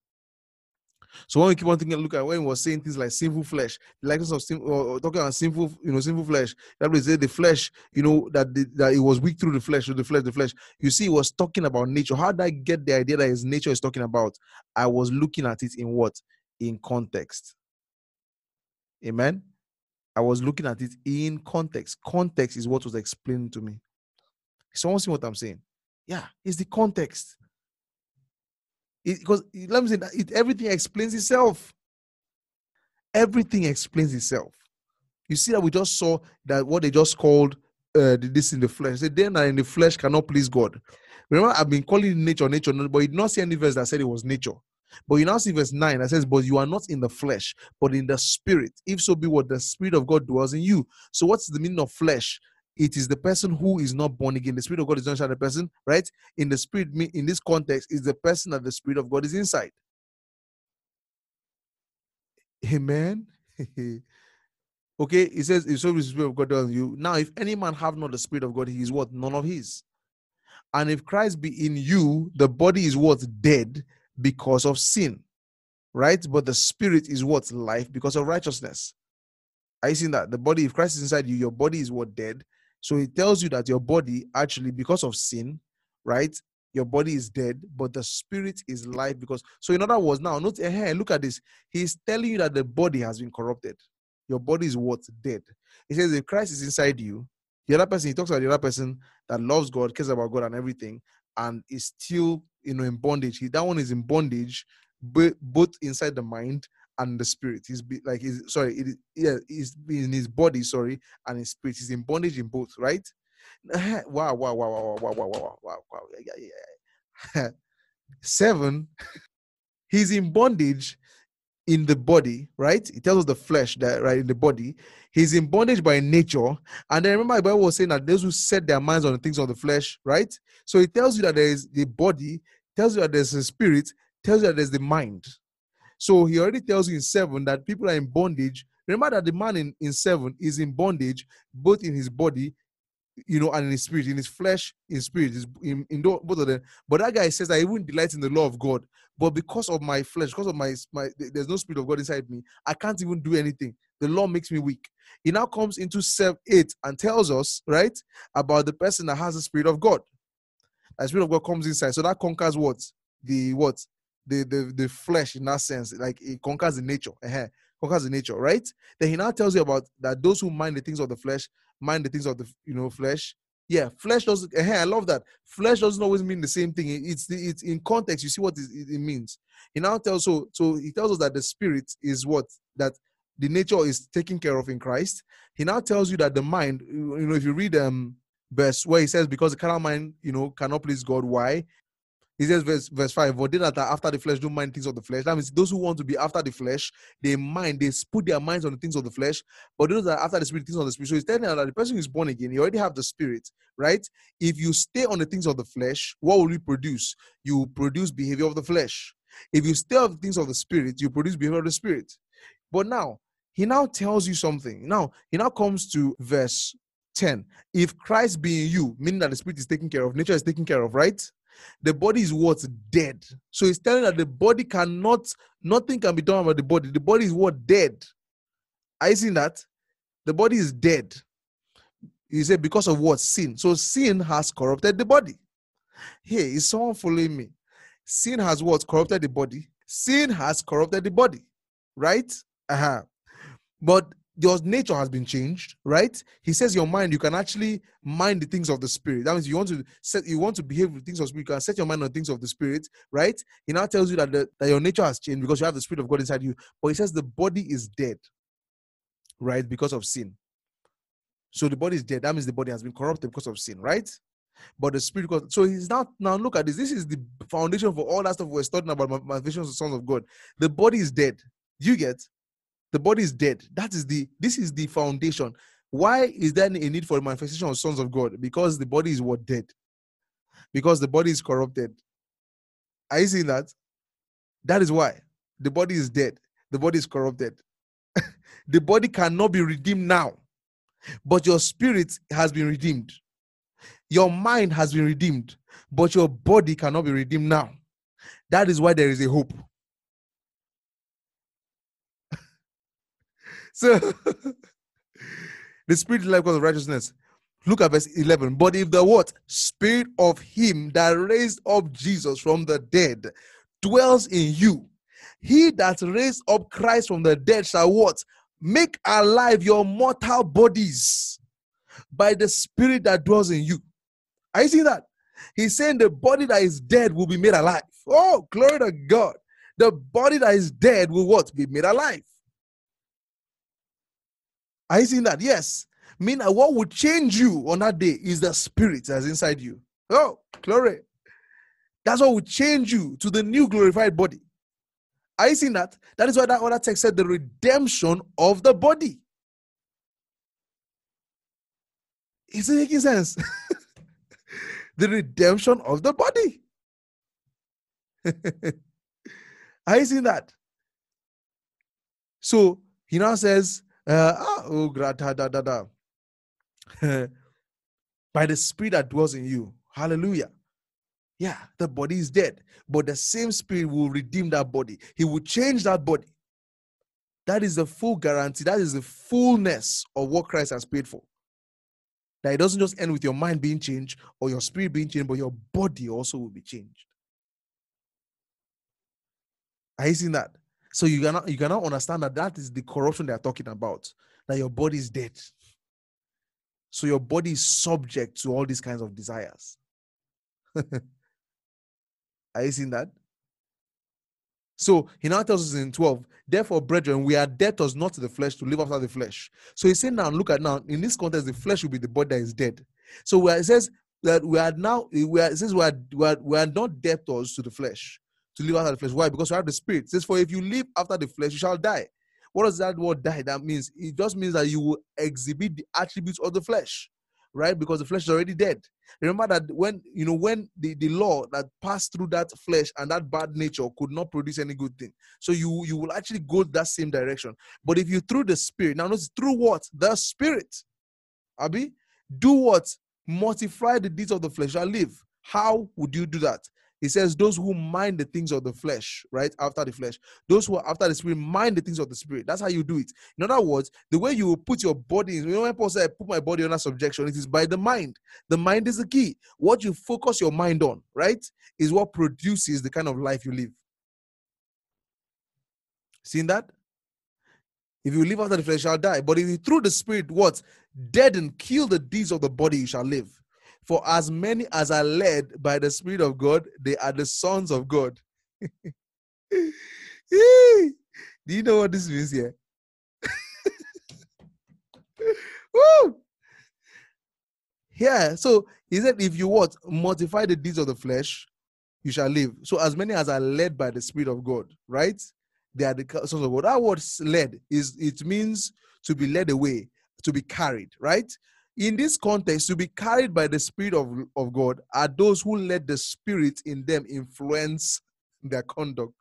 So when we keep on thinking, look at when he was saying things like sinful flesh, the likeness of sin, or, talking about sinful, you know, sinful flesh. That means the flesh, you know, that the, that it was weak through the flesh, through the flesh, the flesh. You see, he was talking about nature. How did I get the idea that his nature is talking about? I was looking at it in what? In context. Amen. I was looking at it in context. Context is what was explained to me. Someone see what I'm saying? Yeah, it's the context. Because let me say that it, everything explains itself. Everything explains itself. You see that we just saw that what they just called uh, this in the flesh. They then in the flesh cannot please God. Remember, I've been calling it nature, nature, but you did not see any verse that said it was nature. But you now see verse 9 that says, But you are not in the flesh, but in the spirit. If so be what the spirit of God dwells in you. So, what's the meaning of flesh? It is the person who is not born again. The spirit of God is not inside the person, right? In the spirit, in this context, is the person that the spirit of God is inside. Amen. okay, he says, if so the spirit of God dwells you. Now, if any man have not the spirit of God, he is what? None of his. And if Christ be in you, the body is what? Dead because of sin, right? But the spirit is what? Life because of righteousness. Are you seeing that? The body, if Christ is inside you, your body is what? Dead. So it tells you that your body, actually, because of sin, right? Your body is dead, but the spirit is life because. So, in other words, now, note, hey, look at this. He's telling you that the body has been corrupted. Your body is what? Dead. He says, if Christ is inside you, the other person, he talks about the other person that loves God, cares about God and everything, and is still you know in bondage. He, that one is in bondage, both inside the mind and the spirit. He's be, like he's sorry, it, yeah, he's in his body, sorry, and his spirit. He's in bondage in both, right? wow, wow, wow, wow, wow, wow, wow, wow, wow. Yeah, yeah, yeah. Seven, he's in bondage in the body, right? It tells us the flesh that right in the body. He's in bondage by nature. And then remember, the Bible was saying that those who set their minds on the things of the flesh, right? So it tells you that there is the body, tells you that there's a spirit, tells you that there's the mind. So he already tells you in seven that people are in bondage. Remember that the man in, in seven is in bondage, both in his body you know, and in his spirit, in his flesh, in spirit, in, in both of them. But that guy says, I even delight in the law of God. But because of my flesh, because of my, my there's no spirit of God inside me, I can't even do anything. The law makes me weak. He now comes into seven, eight and tells us, right, about the person that has the spirit of God. The spirit of God comes inside. So that conquers what? The what? The the the flesh in that sense. Like it conquers the nature. Uh-huh. Conquers the nature, right? Then he now tells you about that those who mind the things of the flesh mind the things of the you know flesh. Yeah, flesh doesn't. Hey, I love that. Flesh doesn't always mean the same thing. It's it's in context. You see what it, means. He now tells so so he tells us that the spirit is what that the nature is taken care of in Christ. He now tells you that the mind, you know, if you read um verse where he says, because the carnal mind, you know, cannot please God. Why? He says, verse, verse 5, For they that are after the flesh do mind things of the flesh. That means those who want to be after the flesh, they mind, they put their minds on the things of the flesh. But those that are after the spirit, things of the spirit. So he's telling that the person who is born again, you already have the spirit, right? If you stay on the things of the flesh, what will you produce? You produce behavior of the flesh. If you stay on the things of the spirit, you produce behavior of the spirit. But now, he now tells you something. Now, he now comes to verse 10. If Christ be in you, meaning that the spirit is taken care of, nature is taken care of, right? The body is what's dead. So he's telling that the body cannot, nothing can be done about the body. The body is what dead. Are you seeing that? The body is dead. He said because of what? Sin. So sin has corrupted the body. Hey, is someone following me? Sin has what? Corrupted the body. Sin has corrupted the body. Right? Uh-huh. But your nature has been changed, right? He says your mind, you can actually mind the things of the spirit. That means you want to set, you want to behave with things of spirit. You can set your mind on things of the spirit, right? He now tells you that the, that your nature has changed because you have the spirit of God inside you. But he says the body is dead, right? Because of sin. So the body is dead. That means the body has been corrupted because of sin, right? But the spirit, so he's now now look at this. This is the foundation for all that stuff we're studying about manifestations of the sons of God. The body is dead. You get? The body is dead. That is the this is the foundation. Why is there a need for manifestation of sons of God? Because the body is what dead. Because the body is corrupted. Are you seeing that? That is why the body is dead. The body is corrupted. the body cannot be redeemed now, but your spirit has been redeemed. Your mind has been redeemed, but your body cannot be redeemed now. That is why there is a hope. So the spirit is life because of righteousness. Look at verse 11. But if the what? Spirit of him that raised up Jesus from the dead dwells in you, he that raised up Christ from the dead shall what? Make alive your mortal bodies by the spirit that dwells in you. Are you seeing that? He's saying the body that is dead will be made alive. Oh, glory to God. The body that is dead will what? Be made alive. Are you seeing that? Yes. Meaning, what would change you on that day is the spirit that's inside you. Oh, glory. That's what would change you to the new glorified body. Are you seeing that? That is why that other text said the redemption of the body. Is it making sense? the redemption of the body. Are you seeing that? So he now says, ah, oh, da, da, da. by the spirit that dwells in you. Hallelujah. Yeah, the body is dead, but the same spirit will redeem that body. He will change that body. That is the full guarantee. That is the fullness of what Christ has paid for. That it doesn't just end with your mind being changed or your spirit being changed, but your body also will be changed. Are you seeing that? So you cannot you cannot understand that that is the corruption they are talking about. That your body is dead. So your body is subject to all these kinds of desires. Are you seeing that? So he now tells us in 12, therefore, brethren, we are debtors not to the flesh to live after the flesh. So he's saying now, look at now, in this context, the flesh will be the body that is dead. So where it says that we are now, we are, it says we are, we are, we are not debtors to the flesh to live after the flesh. Why? Because you have the spirit. It says, for if you live after the flesh, you shall die. What does that word die? That means it just means that you will exhibit the attributes of the flesh right? Because the flesh is already dead. Remember that when you know when the, the law that passed through that flesh and that bad nature could not produce any good thing. So you you will actually go that same direction. But if you through the spirit, now notice through what? The spirit. Abby, do what? Mortify the deeds of the flesh and live. How would you do that? He says, Those who mind the things of the flesh, right? After the flesh. Those who are after the spirit mind the things of the spirit. That's how you do it. In other words, the way you put your body, you know, when Paul said, I Put my body under subjection, it is by the mind. The mind is the key. What you focus your mind on, right, is what produces the kind of life you live. Seen that? If you live after the flesh, you shall die. But if you through the spirit, what? Dead and kill the deeds of the body, you shall live. For as many as are led by the Spirit of God, they are the sons of God. Do you know what this means here? Woo! Yeah, so he said, if you what mortify the deeds of the flesh, you shall live. So as many as are led by the Spirit of God, right? They are the sons of God. That word led is it means to be led away, to be carried, right? In this context, to be carried by the Spirit of, of God are those who let the Spirit in them influence their conduct.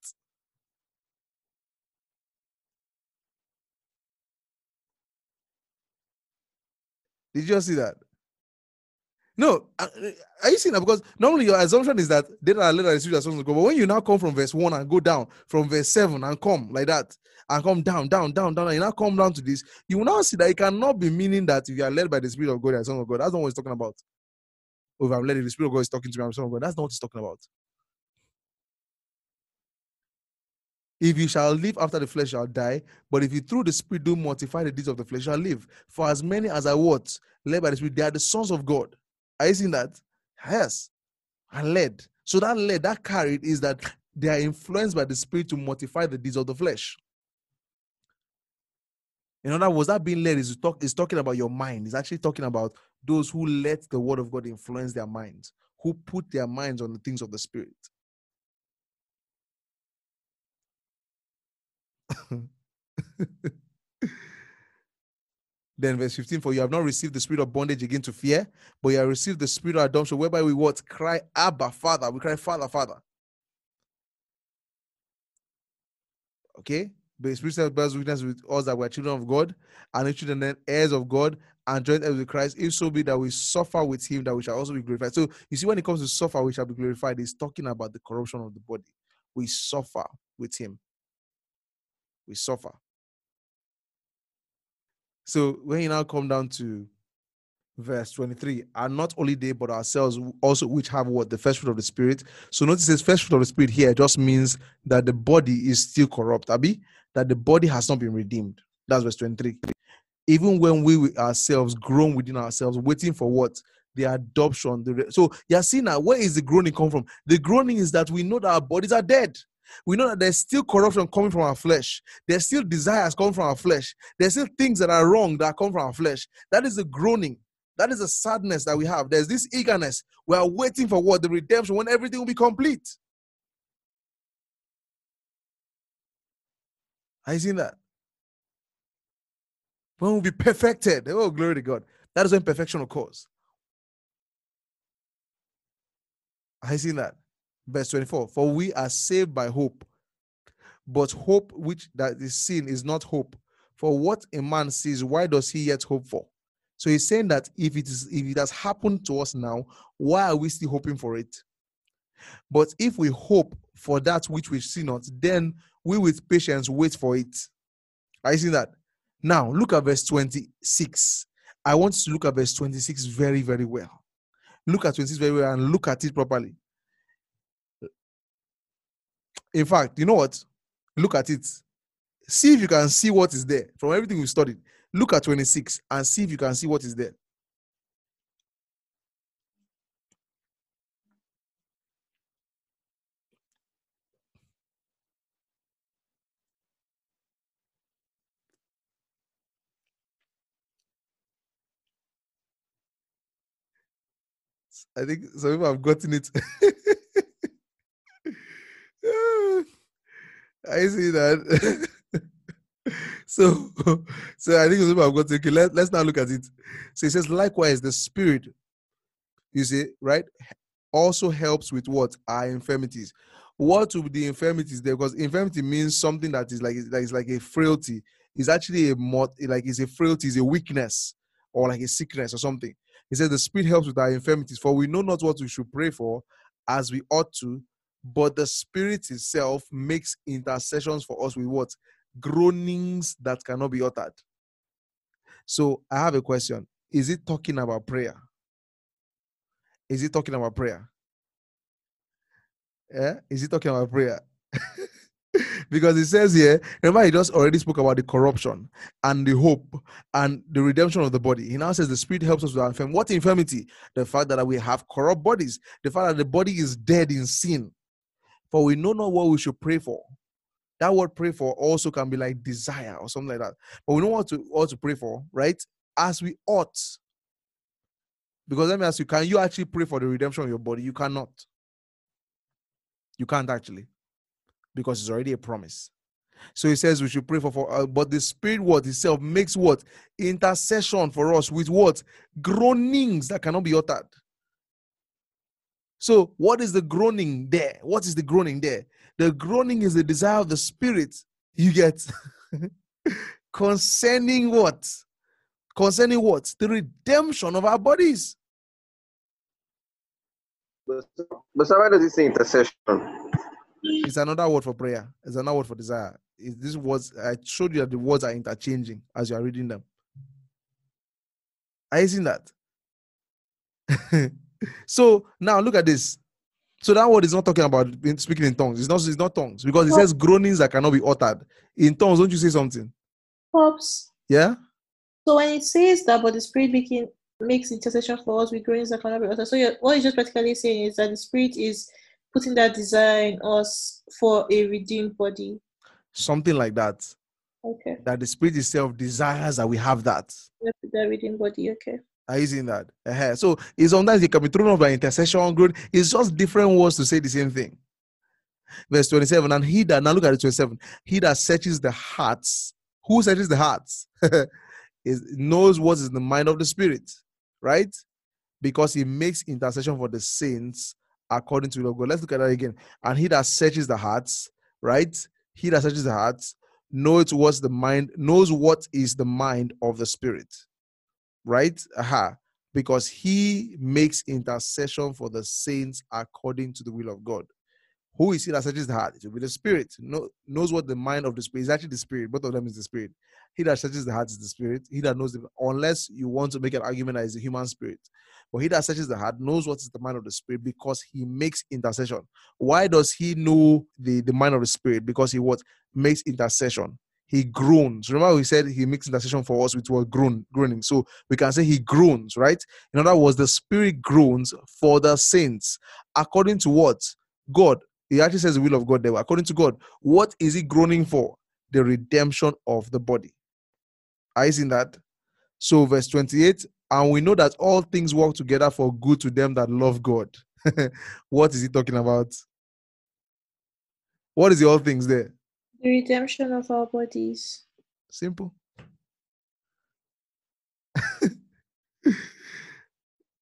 Did you see that? No, are you seeing that? Because normally your assumption is that they are the Spirit of God. But when you now come from verse 1 and go down from verse 7 and come like that, and come down, down, down, down, and you now come down to this, you will now see that it cannot be meaning that if you are led by the Spirit of God, you are son of God. That's not what he's talking about. If I'm led, the Spirit of God is talking to me, I'm son of God. That's not what he's talking about. If you shall live after the flesh shall die, but if you through the Spirit do mortify the deeds of the flesh shall live. For as many as are what? Led by the Spirit, they are the sons of God. Are you seeing that? Yes. And led. So that led, that carried is that they are influenced by the Spirit to mortify the deeds of the flesh. In other words, that being led is, talk, is talking about your mind. It's actually talking about those who let the word of God influence their minds, who put their minds on the things of the Spirit. then verse 15 for you have not received the spirit of bondage again to fear but you have received the spirit of adoption whereby we what cry abba father we cry father father okay but the Spirit bears witness with us that we are children of God, and children and heirs of God, and joint heirs with Christ. If so be that we suffer with Him, that we shall also be glorified. So you see, when it comes to suffer, we shall be glorified. He's talking about the corruption of the body. We suffer with Him. We suffer. So when you now come down to verse 23, and not only they, but ourselves also, which have what the first fruit of the spirit. So notice this first fruit of the spirit here just means that the body is still corrupt, Abby, that the body has not been redeemed. That's verse 23. Even when we ourselves groan within ourselves, waiting for what? The adoption. The re- so you're seeing now, where is the groaning come from? The groaning is that we know that our bodies are dead. We know that there's still corruption coming from our flesh. There's still desires coming from our flesh. There's still things that are wrong that come from our flesh. That is the groaning. That is the sadness that we have. There's this eagerness. We are waiting for what? The redemption when everything will be complete. Are you seeing that? When we'll be perfected. Oh, glory to God. That is when perfection occurs. Are you seeing that? Verse 24. For we are saved by hope. But hope which that is seen is not hope. For what a man sees, why does he yet hope for? So he's saying that if it is if it has happened to us now, why are we still hoping for it? But if we hope for that which we see not, then we with patience wait for it. Are you seeing that? Now look at verse 26. I want to look at verse 26 very, very well. Look at 26 very well and look at it properly. In fact, you know what? Look at it. See if you can see what is there from everything we studied. Look at 26 and see if you can see what is there. I think some people have gotten it. I see that. so, so I think have got to, okay, let, let's now look at it. So it says, likewise, the spirit, you see, right, also helps with what? Our infirmities. What would be the infirmities there? Because infirmity means something that is like that is like a frailty. It's actually a mod, like it's a frailty, it's a weakness, or like a sickness or something. He says the spirit helps with our infirmities, for we know not what we should pray for as we ought to, but the spirit itself makes intercessions for us with what? Groanings that cannot be uttered. So I have a question. Is it talking about prayer? Is it talking about prayer? Yeah? Is it talking about prayer? because it says here, remember, he just already spoke about the corruption and the hope and the redemption of the body. He now says the spirit helps us with our infirmity. What infirmity? The fact that we have corrupt bodies, the fact that the body is dead in sin. For we know not what we should pray for. That word pray for also can be like desire or something like that. But we know what to what to pray for, right? As we ought. Because let me ask you, can you actually pray for the redemption of your body? You cannot. You can't actually, because it's already a promise. So he says we should pray for, for uh, but the spirit word itself makes what intercession for us with what groanings that cannot be uttered. So what is the groaning there? What is the groaning there? The groaning is the desire of the spirit. You get concerning what? Concerning what? The redemption of our bodies. But, but why does it say intercession? It's another word for prayer. It's another word for desire. It's this words I showed you that the words are interchanging as you are reading them. Are you seeing that? so now look at this. So that word is not talking about speaking in tongues. It's not. It's not tongues because it says groanings that cannot be uttered. In tongues, don't you say something? Pops. Yeah. So when it says that, but the Spirit making makes intercession for us with groanings that cannot be uttered. So you're, what you're just practically saying is that the Spirit is putting that desire in us for a redeemed body. Something like that. Okay. That the spirit itself desires that we have that. That redeemed body. Okay. Are you seeing that? Uh-huh. So it's sometimes it can be thrown off by intercession, growth. It's just different words to say the same thing. Verse 27, and he that now look at it 27, he that searches the hearts, who searches the hearts? is knows what is in the mind of the spirit, right? Because he makes intercession for the saints according to the God. Let's look at that again. And he that searches the hearts, right? He that searches the hearts knows what's the mind, knows what is the mind of the spirit right? Aha. Because he makes intercession for the saints according to the will of God. Who is he that searches the heart? It will be the spirit. Know, knows what the mind of the spirit is actually the spirit. Both of them is the spirit. He that searches the heart is the spirit. He that knows the unless you want to make an argument that is a human spirit. But he that searches the heart knows what is the mind of the spirit because he makes intercession. Why does he know the, the mind of the spirit? Because he what makes intercession. He groans. Remember, we said he makes intercession for us with word groan, groaning. So we can say he groans, right? In other words, the spirit groans for the saints. According to what? God. He actually says the will of God there. According to God, what is he groaning for? The redemption of the body. Are you seeing that? So, verse 28 and we know that all things work together for good to them that love God. what is he talking about? What is the all things there? The redemption of our bodies. Simple.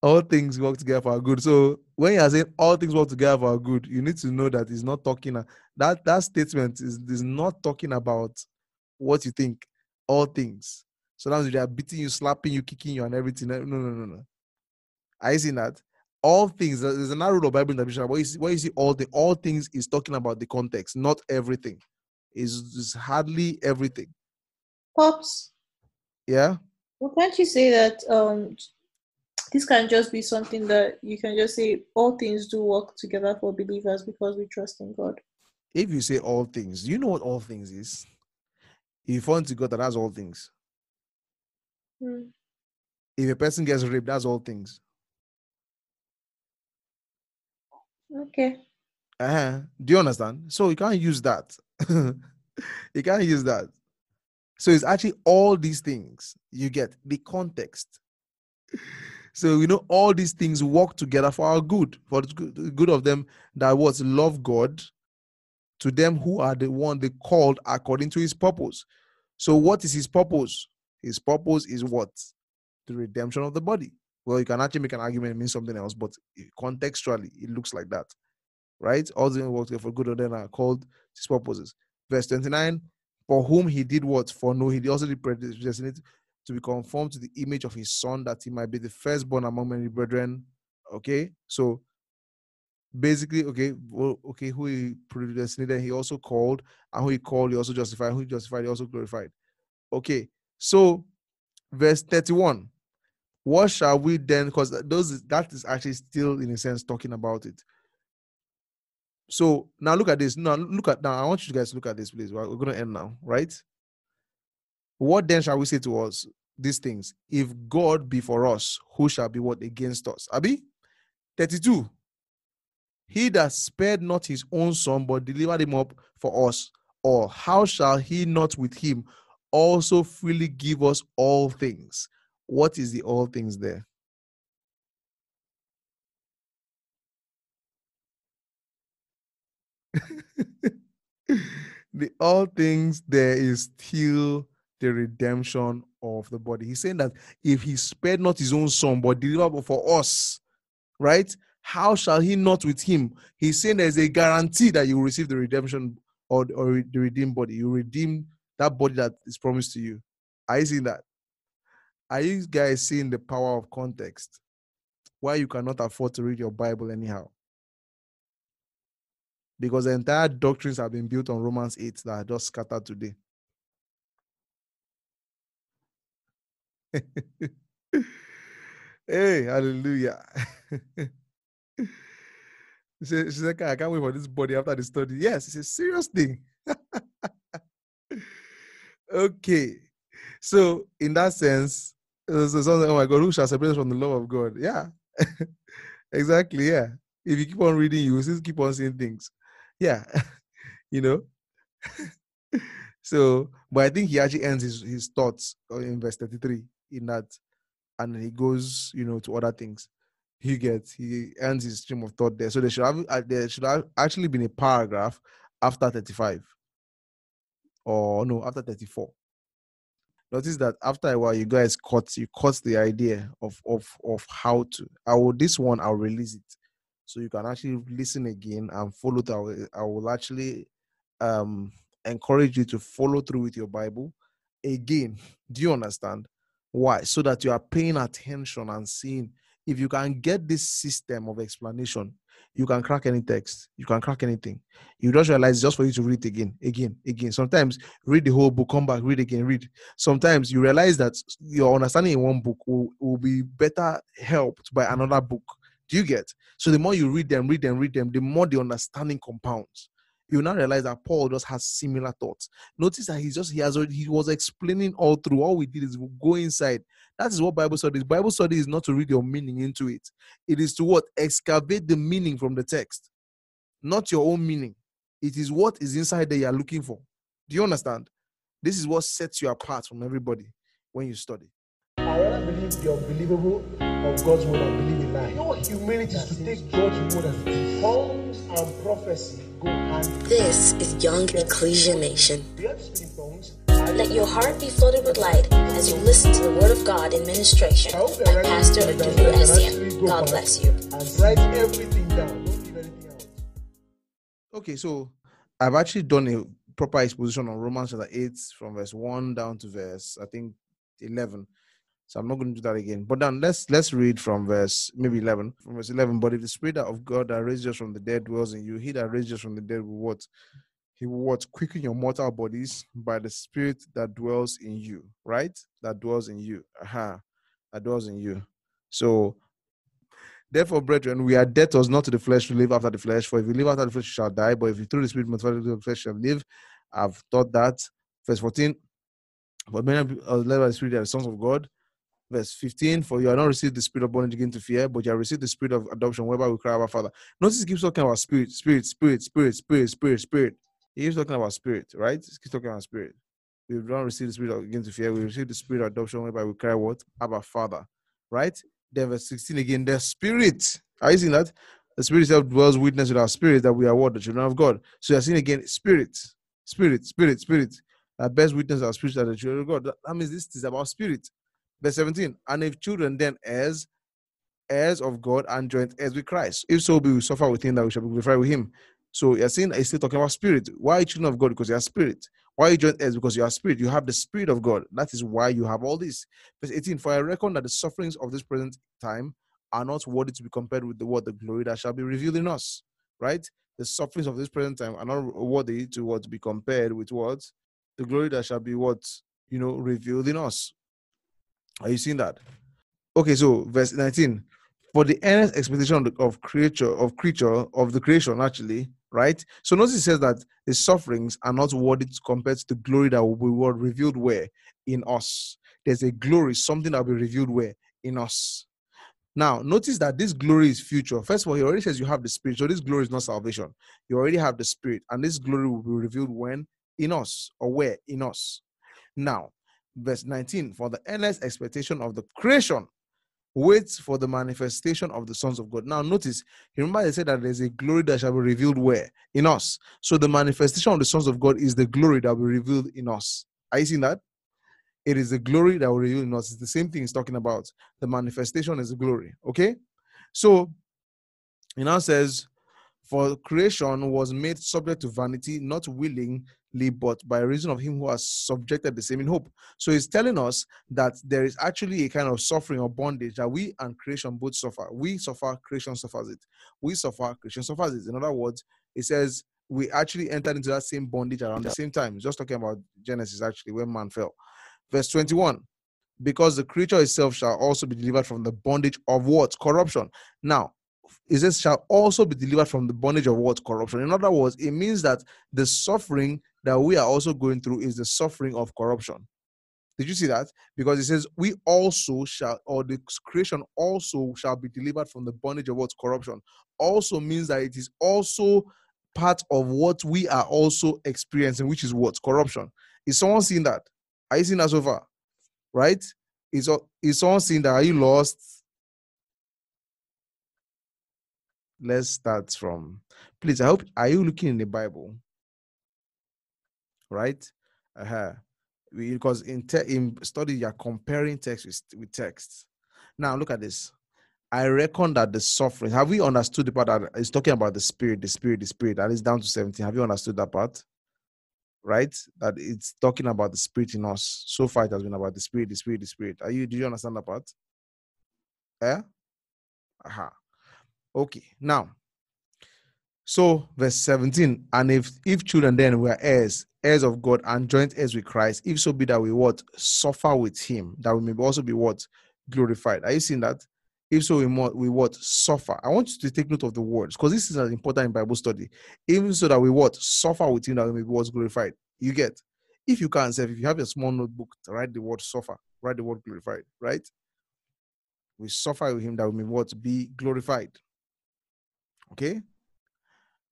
all things work together for our good. So when you are saying all things work together for our good, you need to know that he's not talking that that statement is, is not talking about what you think. All things. Sometimes they are beating you, slapping you, kicking you, and everything. No, no, no, no. I see that. All things, there's another rule of Bible interpretation. What you see, what you see all the all things is talking about the context, not everything. Is is hardly everything. Pops. Yeah. Well, can't you say that um this can just be something that you can just say all things do work together for believers because we trust in God. If you say all things, you know what all things is? If you fall into God that has all things. Hmm. If a person gets raped, that's all things. Okay. Uh-huh. Do you understand? So you can't use that. you can't use that. So it's actually all these things you get the context. So you know all these things work together for our good, for the good of them that was love God, to them who are the one they called according to His purpose. So what is His purpose? His purpose is what? The redemption of the body. Well, you can actually make an argument it means something else, but contextually, it looks like that. Right? All the works for good of then are called his purposes. Verse 29, for whom he did what? For no, he also did predestinate to be conformed to the image of his son, that he might be the firstborn among many brethren. Okay, so basically, okay, well, okay, who he predestinated, he also called, and who he called, he also justified, who he justified, he also glorified. Okay, so, verse 31. What shall we then? Because those that is actually still in a sense talking about it. So now look at this. Now look at now. I want you guys to look at this, please. We're going to end now, right? What then shall we say to us these things? If God be for us, who shall be what against us? Abi 32. He that spared not his own son, but delivered him up for us, or how shall he not with him also freely give us all things. What is the all things there? the all things there is still the redemption of the body. He's saying that if he spared not his own son, but delivered for us, right? How shall he not with him? He's saying there's a guarantee that you receive the redemption or, or the redeemed body. You redeem that body that is promised to you. Are you seeing that? Are you guys seeing the power of context? Why you cannot afford to read your Bible anyhow? Because the entire doctrines have been built on Romans 8 that are just scattered today. hey, hallelujah. she she said, I can't wait for this body after the study. Yes, it's a serious thing. okay. So in that sense, oh my God, who shall separate us from the love of God? Yeah. exactly. Yeah. If you keep on reading, you will still keep on seeing things. Yeah. you know? so, but I think he actually ends his, his thoughts in verse 33 in that, and he goes, you know, to other things. He gets, he ends his stream of thought there. So there should have, uh, there should have actually been a paragraph after 35 or no, after 34. Notice that after a while, you guys caught you caught the idea of of of how to. I will this one. I'll release it, so you can actually listen again and follow. Through. I will actually um encourage you to follow through with your Bible. Again, do you understand why? So that you are paying attention and seeing if you can get this system of explanation. you can crack any text, you can crack anything. You just realize just for you to read again, again, again. Sometimes read the whole book, come back, read again, read. Sometimes you realize that your understanding in one book will, will be better helped by another book. Do you get? So the more you read them, read them, read them, the more the understanding compounds. You now realize that Paul just has similar thoughts. Notice that he's just he has already, he was explaining all through. All we did is go inside. That is what Bible study is. Bible study is not to read your meaning into it. It is to what excavate the meaning from the text, not your own meaning. It is what is inside that you are looking for. Do you understand? This is what sets you apart from everybody when you study. I rather believe the unbelievable of God's word and believe in lie. You know humility is to take God's word as it is. Tongues and prophecy go hand. This is Young Ecclesia Nation. You have to speak. Let your heart be flooded with light as you listen to the Word of God in ministration by Pastor Adumu Essien. God bless you. And write everything down. Don't leave anything out. Okay, so I've actually done a proper exposition on Romans chapter 8 from verse 1 down to verse I think 11. So I'm not going to do that again. But then let's let's read from verse maybe 11. From verse 11. But if the spirit of God that raised us from the dead dwells in you, he that raised us from the dead will what? He will what? Quicken your mortal bodies by the spirit that dwells in you, right? That dwells in you. Aha. That dwells in you. So Therefore, brethren, we are debtors not to the flesh to live after the flesh. For if you live after the flesh, you shall die. But if you through the spirit mortify the flesh, shall live. I've taught that. Verse 14. But many are uh, led by the spirit are the sons of God. Verse 15. For you are not received the spirit of bondage again to fear, but you have received the spirit of adoption, whereby we cry, Our Father. Notice he keeps talking about spirit, spirit, spirit, spirit, spirit, spirit, spirit. He keeps talking about spirit, right? He keeps talking about spirit. We have not received the spirit of again to fear. We received the spirit of adoption, whereby we cry, What? Abba, Father. Right? Then verse 16 again, the spirit. Are you seeing that? The spirit itself dwells witness with our spirit that we are what? The children of God. So you're seeing again, spirit, spirit, spirit, spirit. That bears witness our spirit that the children of God. That means this is about spirit. Verse 17. And if children, then heirs, heirs of God and joint heirs with Christ. If so be we suffer with him, that we shall be glorified with him. So you're seeing it's still talking about spirit. Why children of God? Because you are spirit. Why you joint heirs? Because you are spirit. You have the spirit of God. That is why you have all this. Verse 18. For I reckon that the sufferings of this present time are not worthy to be compared with the word, the glory that shall be revealed in us. Right? The sufferings of this present time are not worthy to what to be compared with what? The glory that shall be what you know revealed in us. Are you seeing that? Okay, so verse 19. For the earnest expectation of, creature of creature of the creation, actually, right? So notice it says that the sufferings are not worthy to compare to the glory that will be revealed where in us. There's a glory, something that will be revealed where in us. Now, notice that this glory is future. First of all, he already says you have the spirit. So this glory is not salvation. You already have the spirit, and this glory will be revealed when in us or where in us. Now, verse 19 for the endless expectation of the creation waits for the manifestation of the sons of God. Now, notice, remember, they said that there's a glory that shall be revealed where? In us. So, the manifestation of the sons of God is the glory that will be revealed in us. Are you seeing that? It is the glory that will reveal in us. It's the same thing he's talking about. The manifestation is the glory. Okay? So, he now says, For creation was made subject to vanity, not willingly, but by reason of him who has subjected the same in hope. So he's telling us that there is actually a kind of suffering or bondage that we and creation both suffer. We suffer, creation suffers it. We suffer, creation suffers it. In other words, it says we actually entered into that same bondage around the same time. Just talking about Genesis, actually, when man fell. Verse 21 because the creature itself shall also be delivered from the bondage of what? Corruption. Now, it says shall also be delivered from the bondage of what? Corruption. In other words, it means that the suffering that we are also going through is the suffering of corruption. Did you see that? Because it says, we also shall, or the creation also shall be delivered from the bondage of what's corruption. Also means that it is also part of what we are also experiencing, which is what? Corruption. Is someone seeing that? Are you seeing that so far? Right? Is, is someone seeing that? Are you lost? Let's start from, please, I hope, are you looking in the Bible? right? Uh-huh. Because in te- in study you're comparing text with, with text. Now look at this. I reckon that the suffering. Have we understood the part that is talking about the spirit, the spirit, the spirit? That is down to 17. Have you understood that part? Right? That it's talking about the spirit in us. So far it has been about the spirit, the spirit, the spirit. Are you do you understand that part? Yeah? Aha. Okay. Now So, verse 17, and if if children then were heirs, heirs of God and joint heirs with Christ, if so be that we what suffer with him, that we may also be what glorified. Are you seeing that? If so, we, what, we what suffer. I want you to take note of the words because this is an important in Bible study. Even so that we what suffer with him, that we may be what glorified. You get? If you can't say, if you have a small notebook, write the word suffer, write the word glorified, right? We suffer with him that we may what be glorified. Okay.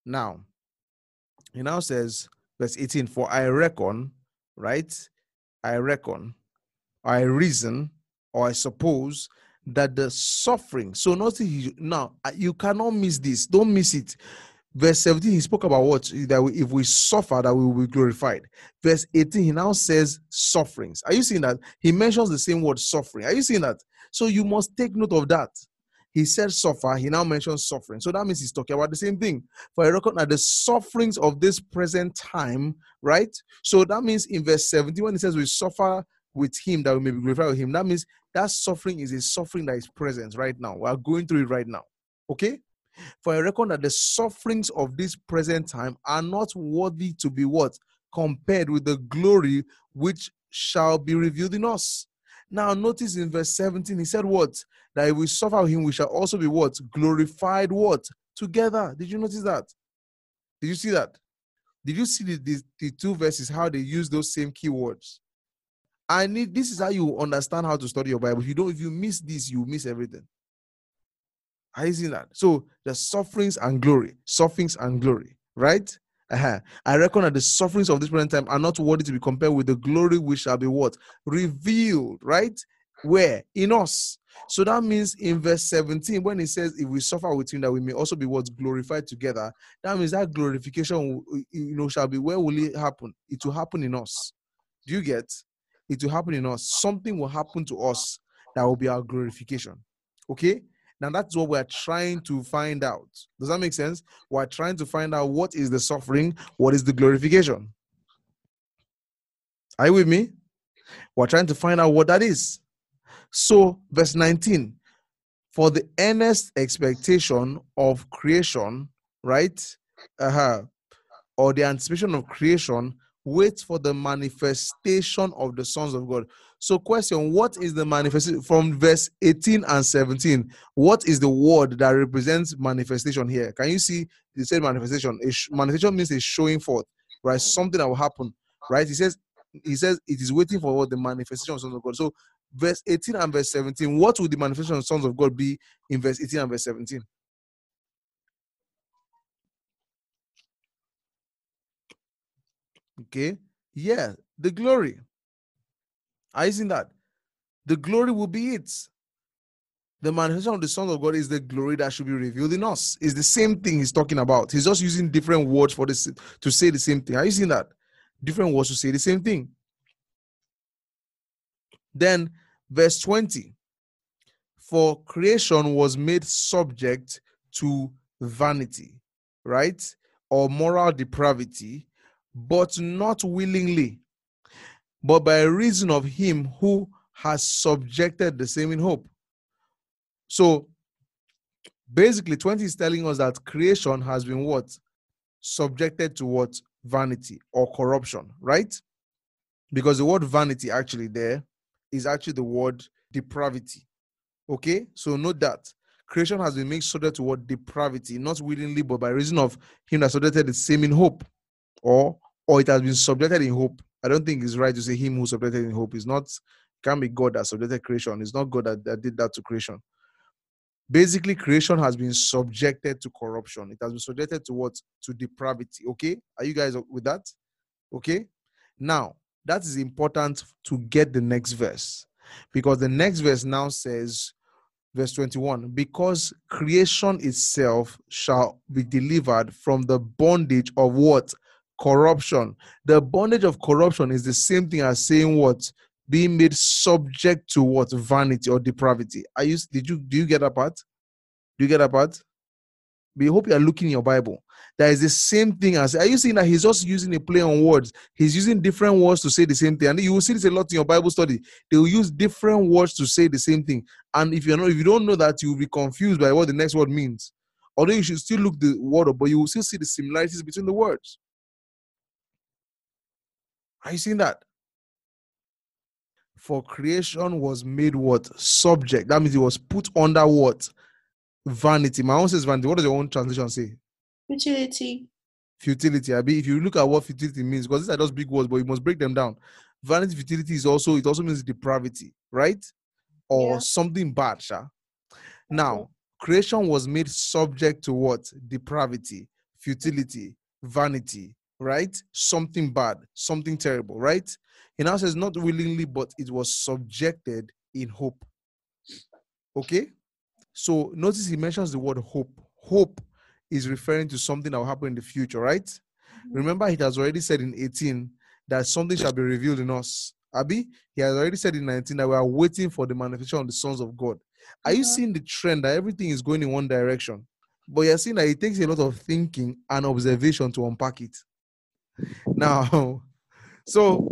Now, he now says, verse 18, For I reckon, right? I reckon, I reason, or I suppose that the suffering. So nothing now uh, you cannot miss this. Don't miss it. Verse 17, he spoke about what that we, if we suffer, that we will be glorified. Verse 18, he now says sufferings. Are you seeing that? He mentions the same word suffering. Are you seeing that? So you must take note of that. He said suffer, he now mentions suffering. So that means he's talking about the same thing. For I reckon that the sufferings of this present time, right? So that means in verse 17, when he says we suffer with him that we may be glorified with him, that means that suffering is a suffering that is present right now. We are going through it right now. Okay? For I reckon that the sufferings of this present time are not worthy to be what? Compared with the glory which shall be revealed in us. Now, notice in verse 17, he said what? That if we suffer him, we shall also be what? Glorified what? Together. Did you notice that? Did you see that? Did you see the, the, the two verses, how they use those same keywords? I need this is how you understand how to study your Bible. If you don't, if you miss this, you miss everything. Are you seeing that? So the sufferings and glory, sufferings and glory, right? Uh-huh. I reckon that the sufferings of this present time are not worthy to be compared with the glory which shall be what? Revealed, right? Where? In us. So that means in verse 17, when he says, if we suffer with him, that we may also be what glorified together, that means that glorification, you know, shall be where will it happen? It will happen in us. Do you get? It will happen in us. Something will happen to us that will be our glorification. Okay? Now that's what we're trying to find out. Does that make sense? We're trying to find out what is the suffering, what is the glorification. Are you with me? We're trying to find out what that is. So, verse 19 for the earnest expectation of creation, right? Uh-huh. Or the anticipation of creation, wait for the manifestation of the sons of God. So, question: What is the manifestation from verse 18 and 17? What is the word that represents manifestation here? Can you see the same manifestation? A manifestation means a showing forth, right? Something that will happen, right? He says, he says it is waiting for what the manifestation of sons of God. So, verse 18 and verse 17, what would the manifestation of sons of God be in verse 18 and verse 17? Okay, yeah, the glory. Are you seeing that? The glory will be it. The manifestation of the Son of God is the glory that should be revealed in us. It's the same thing he's talking about. He's just using different words for this to say the same thing. Are you seeing that? Different words to say the same thing. Then, verse 20 For creation was made subject to vanity, right? Or moral depravity, but not willingly but by reason of him who has subjected the same in hope. So basically, 20 is telling us that creation has been what? Subjected to what? Vanity or corruption, right? Because the word vanity actually there is actually the word depravity. Okay, so note that creation has been made subject to what depravity, not willingly, but by reason of him that subjected the same in hope, or or it has been subjected in hope. I don't think it's right to say him who subjected in hope is not can be God that subjected creation. It's not God that, that did that to creation. Basically, creation has been subjected to corruption. It has been subjected to what? To depravity. Okay? Are you guys with that? Okay? Now, that is important to get the next verse. Because the next verse now says, verse 21 because creation itself shall be delivered from the bondage of what corruption. The bondage of corruption is the same thing as saying what? Being made subject to what? Vanity or depravity. Are you did you do you get that part? Do you get that part? We hope you are looking in your Bible. That is the same thing as are you seeing that he's just using a play on words? He's using different words to say the same thing. And you will see this a lot in your Bible study. They will use different words to say the same thing. And if you're not, if you don't know that, you will be confused by what the next word means. Although you should still look the word up, but you will still see the similarities between the words. Are you seeing that? For creation was made what? Subject. That means it was put under what? Vanity. My own says vanity. What does your own translation say? Futility. Futility. I mean, if you look at what futility means, because these are just big words, but you must break them down. Vanity, futility is also, it also means depravity, right? Or Yeah. something bad, Sha. Now, creation was made subject to what? Depravity, futility, vanity, right? Something bad, something terrible, right? He now says, not willingly, but it was subjected in hope. Okay? So notice he mentions the word hope. Hope is referring to something that will happen in the future, right? Remember, he has already said in 18 that something shall be revealed in us. Abby, he has already said in 19 that we are waiting for the manifestation of the sons of God. Are you Mhm. seeing the trend that everything is going in one direction? But you're seeing that it takes a lot of thinking and observation to unpack it. Now, so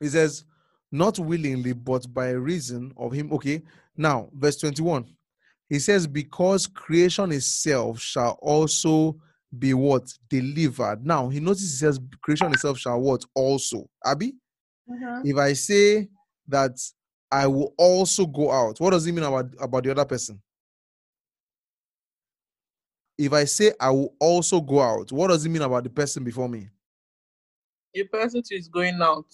he says, not willingly, but by reason of him. Okay. Now, verse 21. He says, because creation itself shall also be what? Delivered. Now, he notices he says, creation itself shall what? Also. Abby? Uh-huh. If I say that I will also go out, what does it mean about, about the other person? If I say I will also go out, what does it mean about the person before me? A person who is going out.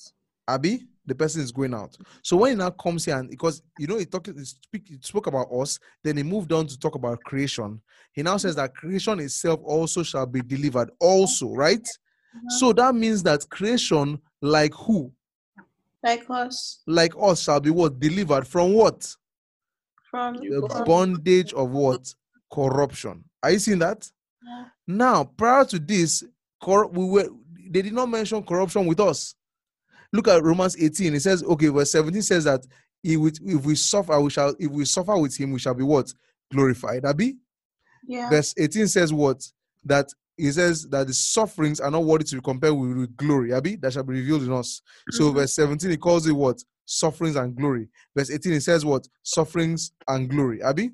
Abby, the person is going out. So when he now comes here and because you know he talked he, speak, he spoke about us, then he moved on to talk about creation. He now says that creation itself also shall be delivered, also, right? Uh-huh. So that means that creation, like who? Like us. Like us, shall be what? Delivered from what? From The go. bondage of what? Corruption. Are you seeing that? Yeah. Now, prior to this, cor- we were they did not mention corruption with us. Look at Romans 18. It says, okay, verse 17 says that if we, if we suffer, we shall if we suffer with him, we shall be what? Glorified. Abi? yeah. Verse 18 says what? That he says that the sufferings are not worthy to be compared with, with glory. Abi? That shall be revealed in us. So Mhm. verse 17, he calls it what? Sufferings and glory. Verse 18, it says what? Sufferings and glory. Abi?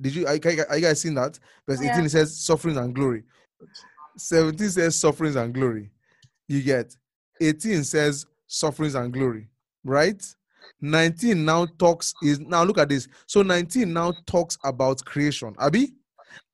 Did you are, you- are you guys seeing that? Verse 18 it says sufferings and glory. 17 says sufferings and glory. You get 18 says sufferings and glory, right? 19 now talks is now look at this. So 19 now talks about creation, Abi,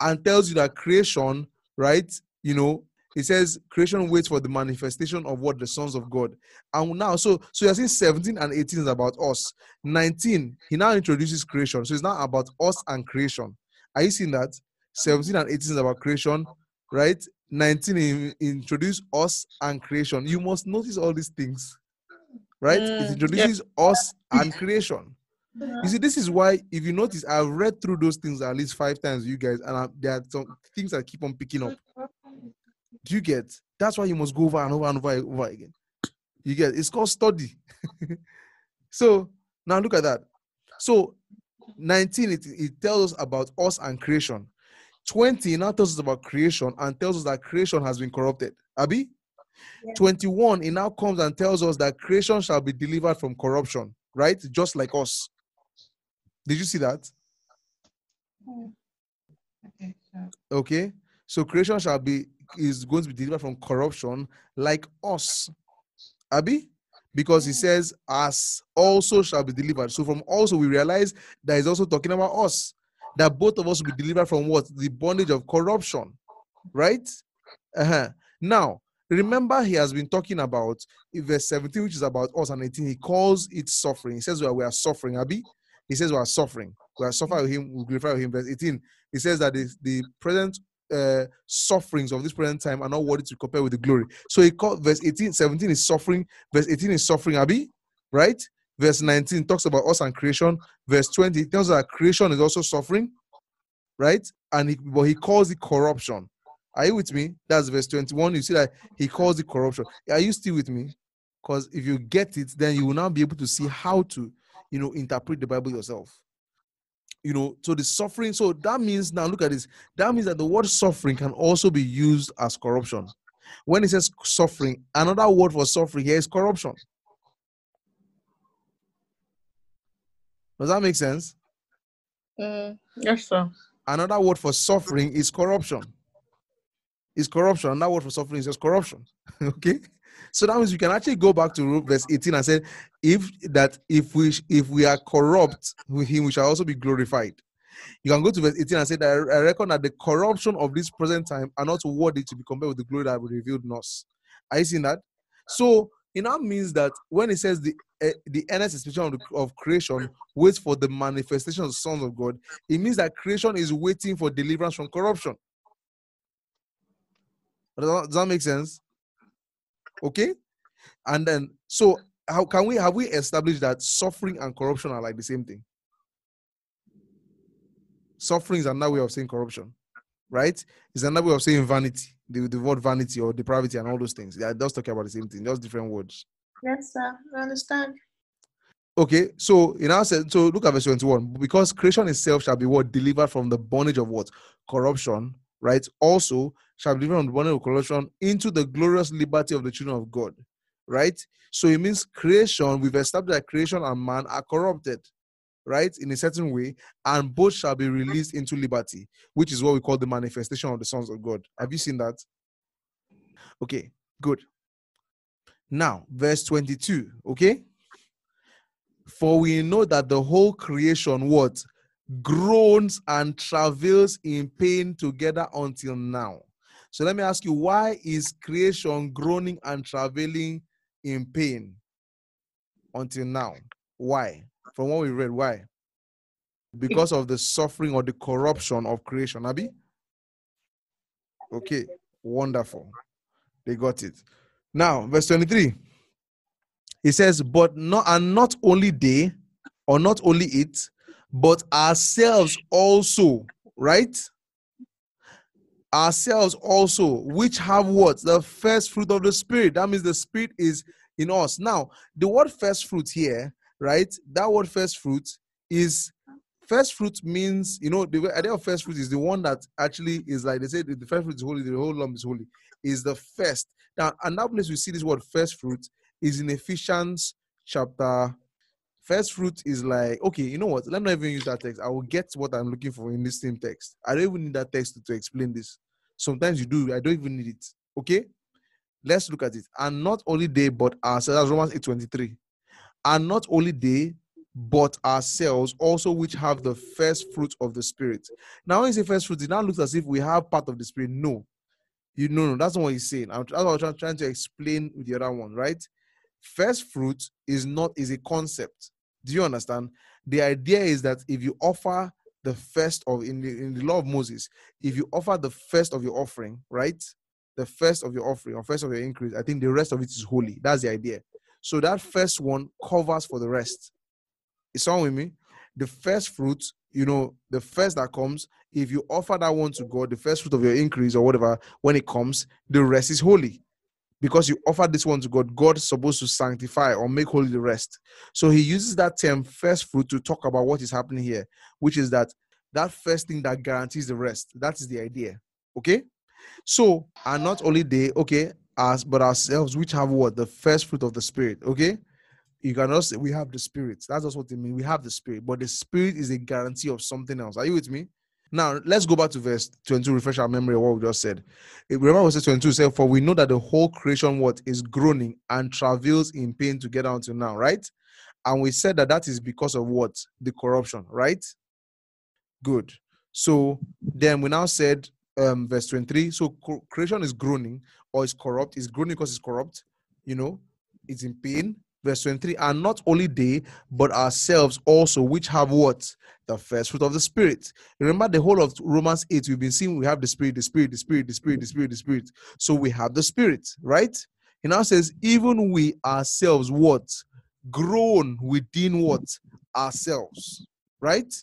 and tells you that creation, right? You know, it says creation waits for the manifestation of what the sons of God. And now, so so you're saying 17 and 18 is about us. 19, he now introduces creation. So it's not about us and creation. Are you seeing that? 17 and 18 is about creation, right? 19 in, introduce us and creation. You must notice all these things, right? it Mm, introduces us and creation. Uh-huh. You see, this is why, if you notice, I've read through those things at least five times, you guys, and I, there are some things that keep on picking up. Do you get? That's why you must go over and over and over, and over again. You get? It's called study. so now look at that. So 19, it, it tells us about us and creation. 20 now tells us about creation and tells us that creation has been corrupted. Abby? Yeah. 21, it now comes and tells us that creation shall be delivered from corruption, right? Just like us. Did you see that? Okay. So creation shall be is going to be delivered from corruption like us. Abby? Because he says, as also shall be delivered. So from also we realize that he's also talking about us. That both of us will be delivered from what? The bondage of corruption. Right? Uh-huh. Now, remember he has been talking about verse 17, which is about us, and 18. He calls it suffering. He says we are, we are suffering, Abi. He says we are suffering. We are suffering with him, we glorify with him. Verse 18, he says that the, the present uh, sufferings of this present time are not worthy to compare with the glory. So he called verse 18, 17 is suffering, verse 18 is suffering, Abi, right? Verse 19 talks about us and creation. Verse 20 tells us that creation is also suffering, right? And he, but he calls it corruption. Are you with me? That's verse 21. You see that he calls it corruption. Are you still with me? Because if you get it, then you will now be able to see how to, you know, interpret the Bible yourself. You know, so the suffering, so that means now look at this. That means that the word suffering can also be used as corruption. When it says suffering, another word for suffering here is corruption. Does that make sense? Mm, yes, sir. another word for suffering is corruption. Is corruption. Another word for suffering is just corruption. okay. So that means we can actually go back to verse 18 and say, if that if we if we are corrupt with him, we shall also be glorified. You can go to verse 18 and say that I reckon that the corruption of this present time are not worthy to be compared with the glory that will be revealed in us. Are you seeing that? So it now means that when it says the uh, the earnest expectation of, the, of creation waits for the manifestation of the sons of God, it means that creation is waiting for deliverance from corruption. Does that, does that make sense? Okay, and then so how can we have we established that suffering and corruption are like the same thing? Suffering is another way of saying corruption, right? It's another way of saying vanity, the, the word vanity or depravity and all those things. They are just talking about the same thing, just different words. Yes, sir. I understand. Okay, so in our sense, so look at verse 21. Because creation itself shall be what delivered from the bondage of what? Corruption, right? Also shall be delivered from the bondage of corruption into the glorious liberty of the children of God. Right? So it means creation, we've established that creation and man are corrupted, right? In a certain way, and both shall be released into liberty, which is what we call the manifestation of the sons of God. Have you seen that? Okay, good. Now, verse 22, okay? For we know that the whole creation what groans and travails in pain together until now. So let me ask you, why is creation groaning and travailing in pain until now? Why? From what we read, why? Because of the suffering or the corruption of creation, Abby? Okay, wonderful. They got it. Now, verse 23. He says, But not and not only they, or not only it, but ourselves also, right? Ourselves also, which have what? The first fruit of the Spirit. That means the Spirit is in us. Now, the word first fruit here, right? That word first fruit is first fruit means, you know, the idea of first fruit is the one that actually is like they say the first fruit is holy, the whole lump is holy, is the first. Now, another place we see this word first fruit is in Ephesians chapter. First fruit is like, okay, you know what? Let me not even use that text. I will get what I'm looking for in this same text. I don't even need that text to, to explain this. Sometimes you do, I don't even need it. Okay? Let's look at it. And not only they, but ourselves. That's Romans 8 23. And not only they, but ourselves also, which have the first fruit of the Spirit. Now, when you say first fruit, it now looks as if we have part of the Spirit. No. You know, no, that's not what he's saying. I'm, that's what I'm trying to explain with the other one, right? First fruit is not is a concept. Do you understand? The idea is that if you offer the first of in the in the law of Moses, if you offer the first of your offering, right? The first of your offering or first of your increase, I think the rest of it is holy. That's the idea. So that first one covers for the rest. Is on with me? The first fruit, you know, the first that comes, if you offer that one to God, the first fruit of your increase or whatever, when it comes, the rest is holy because you offer this one to God, God's supposed to sanctify or make holy the rest. So he uses that term first fruit to talk about what is happening here, which is that that first thing that guarantees the rest. That is the idea. Okay? So, and not only they, okay, us, but ourselves, which have what? The first fruit of the spirit. Okay? You cannot say we have the spirit. That's just what they mean. We have the spirit, but the spirit is a guarantee of something else. Are you with me? Now let's go back to verse 22, refresh our memory of what we just said. Remember says 22 said, For we know that the whole creation what is groaning and travails in pain to get until now, right? And we said that that is because of what? The corruption, right? Good. So then we now said um verse 23. So creation is groaning or is corrupt, is groaning because it's corrupt, you know, it's in pain. Verse 23 and not only they but ourselves also which have what? The first fruit of the spirit. Remember the whole of romans 8 we've been seeing we have the spirit the spirit the spirit the spirit the spirit the spirit. So we have the spirit right? He now says even we ourselves what? Groan within what? Ourselves right?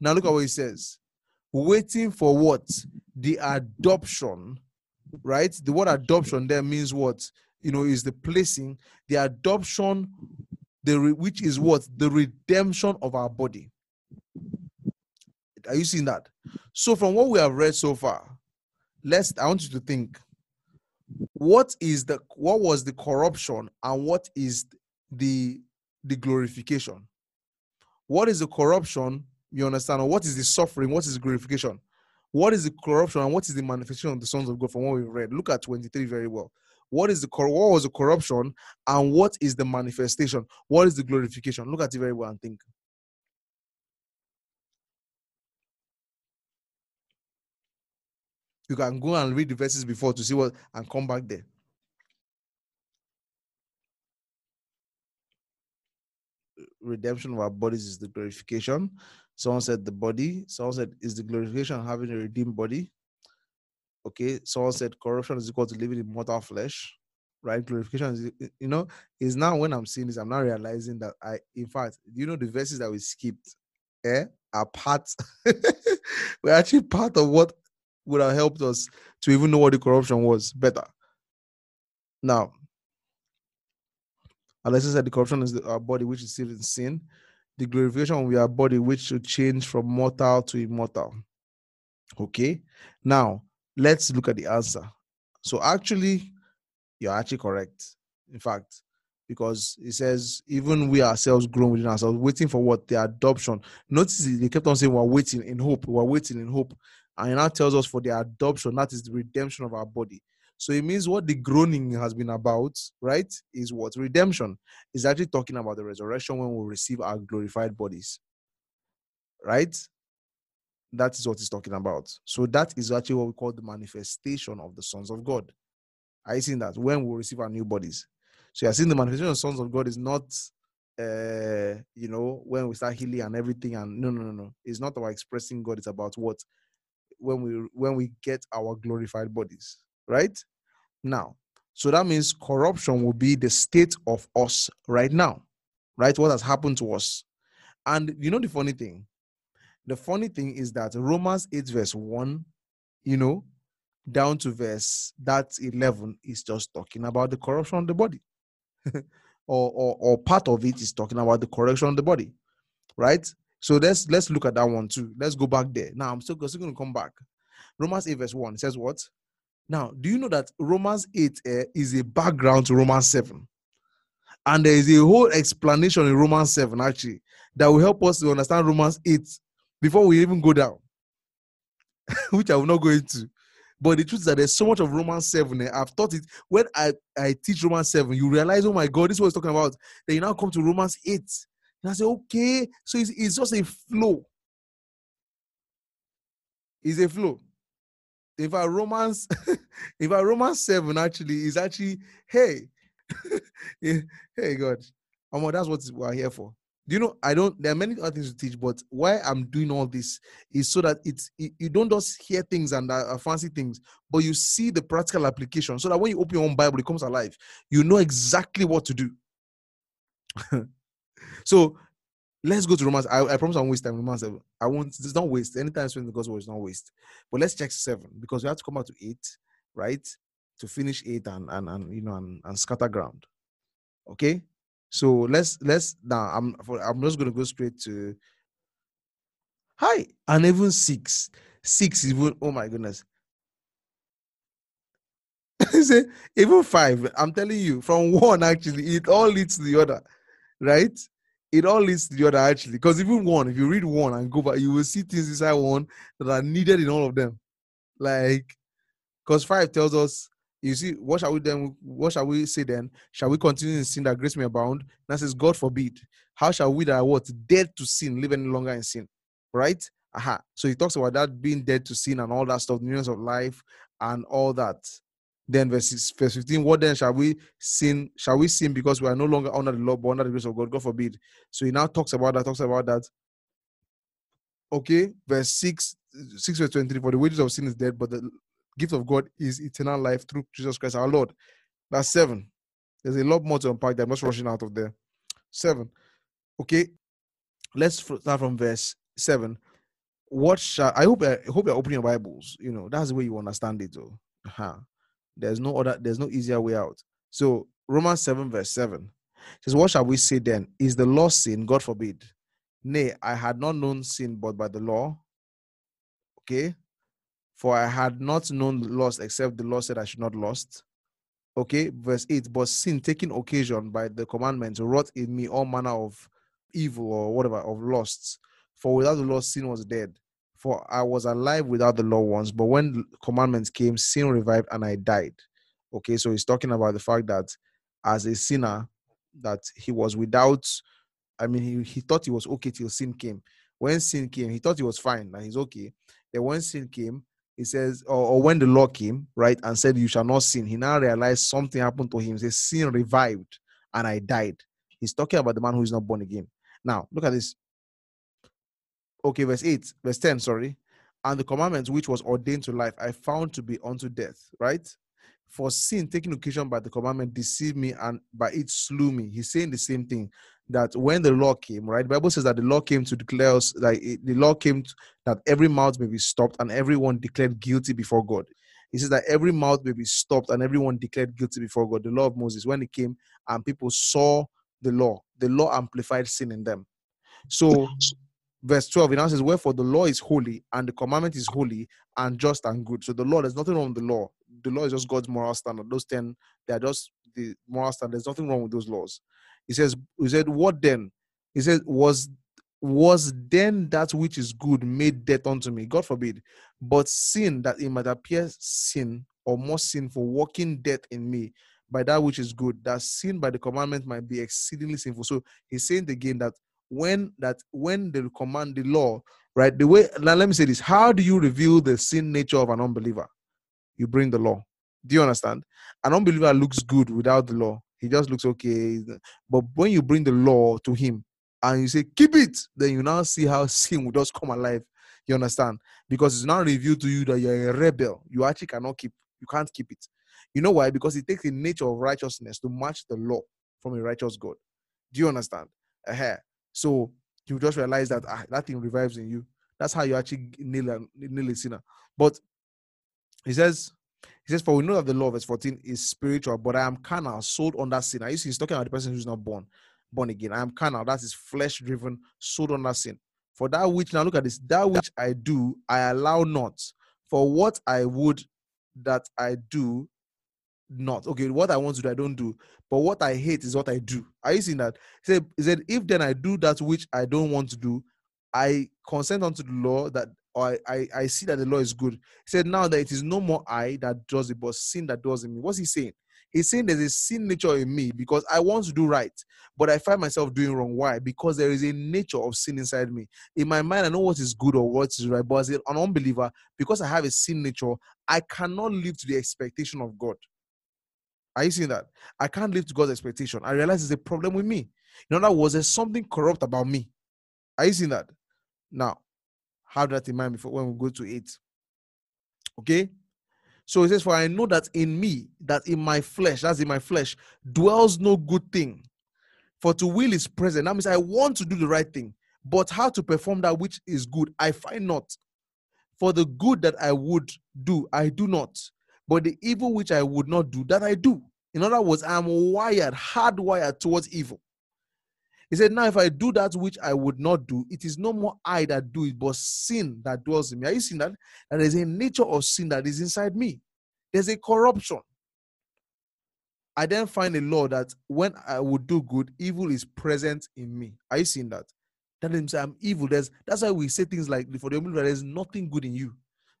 Now look at what he says waiting for what the adoption right the word adoption there means what you know, is the placing, the adoption, the re- which is what the redemption of our body. Are you seeing that? So, from what we have read so far, let's. I want you to think. What is the what was the corruption and what is the the glorification? What is the corruption? You understand? What is the suffering? What is the glorification? What is the corruption and what is the manifestation of the sons of God from what we've read? Look at 23 very well. What is the what was the corruption and what is the manifestation? What is the glorification? Look at it very well and think. You can go and read the verses before to see what and come back there. Redemption of our bodies is the glorification. Someone said the body. Someone said is the glorification having a redeemed body. Okay. Someone said corruption is equal to living in mortal flesh. Right? Glorification is you know, is now when I'm seeing this, I'm now realizing that I in fact, you know the verses that we skipped eh, are part we're actually part of what would have helped us to even know what the corruption was better. Now, Alexis said the corruption is the, our body which is still in sin. The glorification of be our body which should change from mortal to immortal. Okay. Now, let's look at the answer. So, actually, you're actually correct. In fact, because it says even we ourselves groan within ourselves, waiting for what the adoption. Notice they kept on saying we're waiting in hope, we're waiting in hope. And it now tells us for the adoption, that is the redemption of our body. So it means what the groaning has been about, right? Is what redemption is actually talking about the resurrection when we receive our glorified bodies, right? That is what it's talking about. So that is actually what we call the manifestation of the sons of God. I see that when we receive our new bodies. So you're seeing the manifestation of sons of God is not, uh, you know, when we start healing and everything. And no, no, no, no. It's not about expressing God. It's about what when we when we get our glorified bodies right now so that means corruption will be the state of us right now right what has happened to us and you know the funny thing the funny thing is that romans 8 verse 1 you know down to verse that 11 is just talking about the corruption of the body or, or or part of it is talking about the correction of the body right so let's let's look at that one too. Let's go back there. Now I'm still, still going to come back. Romans 8 verse 1 says what? Now, do you know that Romans 8 uh, is a background to Romans 7? And there is a whole explanation in Romans 7 actually that will help us to understand Romans 8 before we even go down, which I will not go into. But the truth is that there's so much of Romans 7. Eh, I've taught it when I, I teach Romans 7, you realize, oh my God, this is what it's talking about. Then you now come to Romans 8 and I say, okay, so it's, it's just a flow. It's a flow. If I Romans, if I Romans 7 actually is actually, hey, hey God, Amo, that's what we're here for. Do you know? I don't. There are many other things to teach, but why I'm doing all this is so that it's it, you don't just hear things and uh, fancy things, but you see the practical application. So that when you open your own Bible, it comes alive. You know exactly what to do. So let's go to Romans. I, I promise I won't waste time. Romans 7. I won't, it's not waste. Anytime spent the gospel is not waste. But let's check 7 because we have to come out to 8, right? To finish 8 and, and, and you know, and, and scatter ground. Okay? So let's, let's, now I'm, I'm just going to go straight to, hi, and even 6. 6 even, oh my goodness. even 5, I'm telling you, from 1 actually, it all leads to the other, right? It all leads to the other actually. Because even one, if you read one and go back, you will see things inside one that are needed in all of them. Like, because five tells us, you see, what shall we then what shall we say then? Shall we continue in sin that grace may abound? That says, God forbid. How shall we that are what? Dead to sin, live any longer in sin? Right? Aha. So he talks about that being dead to sin and all that stuff, the news of life and all that. Then verse, verse 15, what then shall we sin? Shall we sin because we are no longer under the law, but under the grace of God? God forbid. So he now talks about that, talks about that. Okay, verse 6, 6 verse 23, for the wages of sin is dead, but the gift of God is eternal life through Jesus Christ our Lord. That's seven. There's a lot more to unpack there. I'm just rushing out of there. Seven. Okay, let's start from verse seven. What shall I hope I hope you're opening your Bibles. You know, that's the way you understand it, though. Uh-huh. There's no other, there's no easier way out. So Romans 7, verse 7 says, What shall we say then? Is the law sin? God forbid. Nay, I had not known sin but by the law. Okay. For I had not known lust except the law said I should not lust. Okay, verse 8. But sin taking occasion by the commandment wrought in me all manner of evil or whatever of lusts. For without the law, sin was dead. For I was alive without the law once, but when commandments came, sin revived and I died. Okay, so he's talking about the fact that as a sinner, that he was without, I mean, he, he thought he was okay till sin came. When sin came, he thought he was fine, and he's okay. Then when sin came, he says, or, or, when the law came, right, and said, You shall not sin, he now realized something happened to him. He says, Sin revived and I died. He's talking about the man who is not born again. Now, look at this. Okay, verse 8, verse 10, sorry. And the commandment which was ordained to life, I found to be unto death, right? For sin, taking occasion by the commandment, deceived me and by it slew me. He's saying the same thing that when the law came, right? The Bible says that the law came to declare us, like the law came to, that every mouth may be stopped and everyone declared guilty before God. He says that every mouth may be stopped and everyone declared guilty before God. The law of Moses, when it came and people saw the law, the law amplified sin in them. So, verse 12, it now says, Wherefore the law is holy and the commandment is holy and just and good. So, the law, there's nothing wrong with the law. The law is just God's moral standard. Those 10, they are just the moral standard. There's nothing wrong with those laws. He says, He said, What then? He said, Was was then that which is good made death unto me? God forbid. But sin that it might appear sin or more sinful, working death in me by that which is good, that sin by the commandment might be exceedingly sinful. So he's saying again that when that when they command the law, right? The way now let me say this: how do you reveal the sin nature of an unbeliever? You bring the law. Do you understand? An unbeliever looks good without the law. He just looks okay. But when you bring the law to him and you say, keep it, then you now see how sin will just come alive. You understand? Because it's now revealed to you that you're a rebel. You actually cannot keep, you can't keep it. You know why? Because it takes the nature of righteousness to match the law from a righteous God. Do you understand? Uh-huh. So you just realize that ah, that thing revives in you. That's how you actually nail a, nail a sinner. But he says, he says, For we know that the law, verse 14, is spiritual, but I am carnal, sold under sin. I see he's talking about the person who's not born, born again. I am carnal, that is flesh driven, sold under sin. For that which, now look at this, that which I do, I allow not. For what I would that I do not. Okay, what I want to do, I don't do. But what I hate is what I do. Are you seeing that? He said, he said if then I do that which I don't want to do, I consent unto the law that I, I, I see that the law is good. He said, Now that it is no more I that does it, but sin that does in me. What's he saying? He's saying there's a sin nature in me because I want to do right, but I find myself doing wrong. Why? Because there is a nature of sin inside me. In my mind, I know what is good or what is right, but as an unbeliever, because I have a sin nature, I cannot live to the expectation of God. Are you seeing that? I can't live to God's expectation. I realize there's a problem with me. In other words, there's something corrupt about me. Are you seeing that? Now, have that in mind before when we go to it. Okay? So it says, For I know that in me, that in my flesh, that's in my flesh, dwells no good thing. For to will is present. That means I want to do the right thing, but how to perform that which is good, I find not. For the good that I would do, I do not. But the evil which I would not do, that I do. In other words, I'm wired, hardwired towards evil. He said, Now, if I do that which I would not do, it is no more I that do it, but sin that dwells in me. Are you seeing that? That there's a nature of sin that is inside me. There's a corruption. I then find a law that when I would do good, evil is present in me. Are you seeing that? That means I'm evil. There's that's why we say things like for the unbeliever, there's nothing good in you.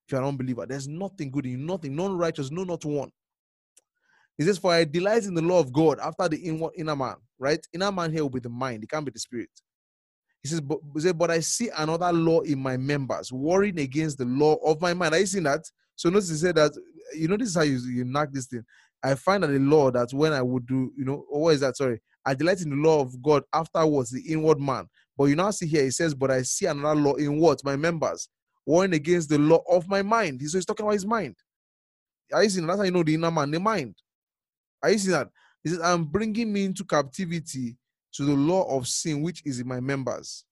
If you're an unbeliever, there's nothing good in you, nothing, none righteous, no, not one. He says, For I delight in the law of God after the inward inner man, right? Inner man here will be the mind, it can't be the spirit. He says, but, he but I see another law in my members, warring against the law of my mind. Are you seeing that? So notice he said that, you know, this is how you, you knock this thing. I find that the law that when I would do, you know, or what is that? Sorry. I delight in the law of God afterwards, the inward man. But you now see here, he says, but I see another law in what? My members, warring against the law of my mind. So he's talking about his mind. Are you seeing? That's how you know the inner man, the mind. Are you seeing that? He says, I'm bringing me into captivity to the law of sin, which is in my members.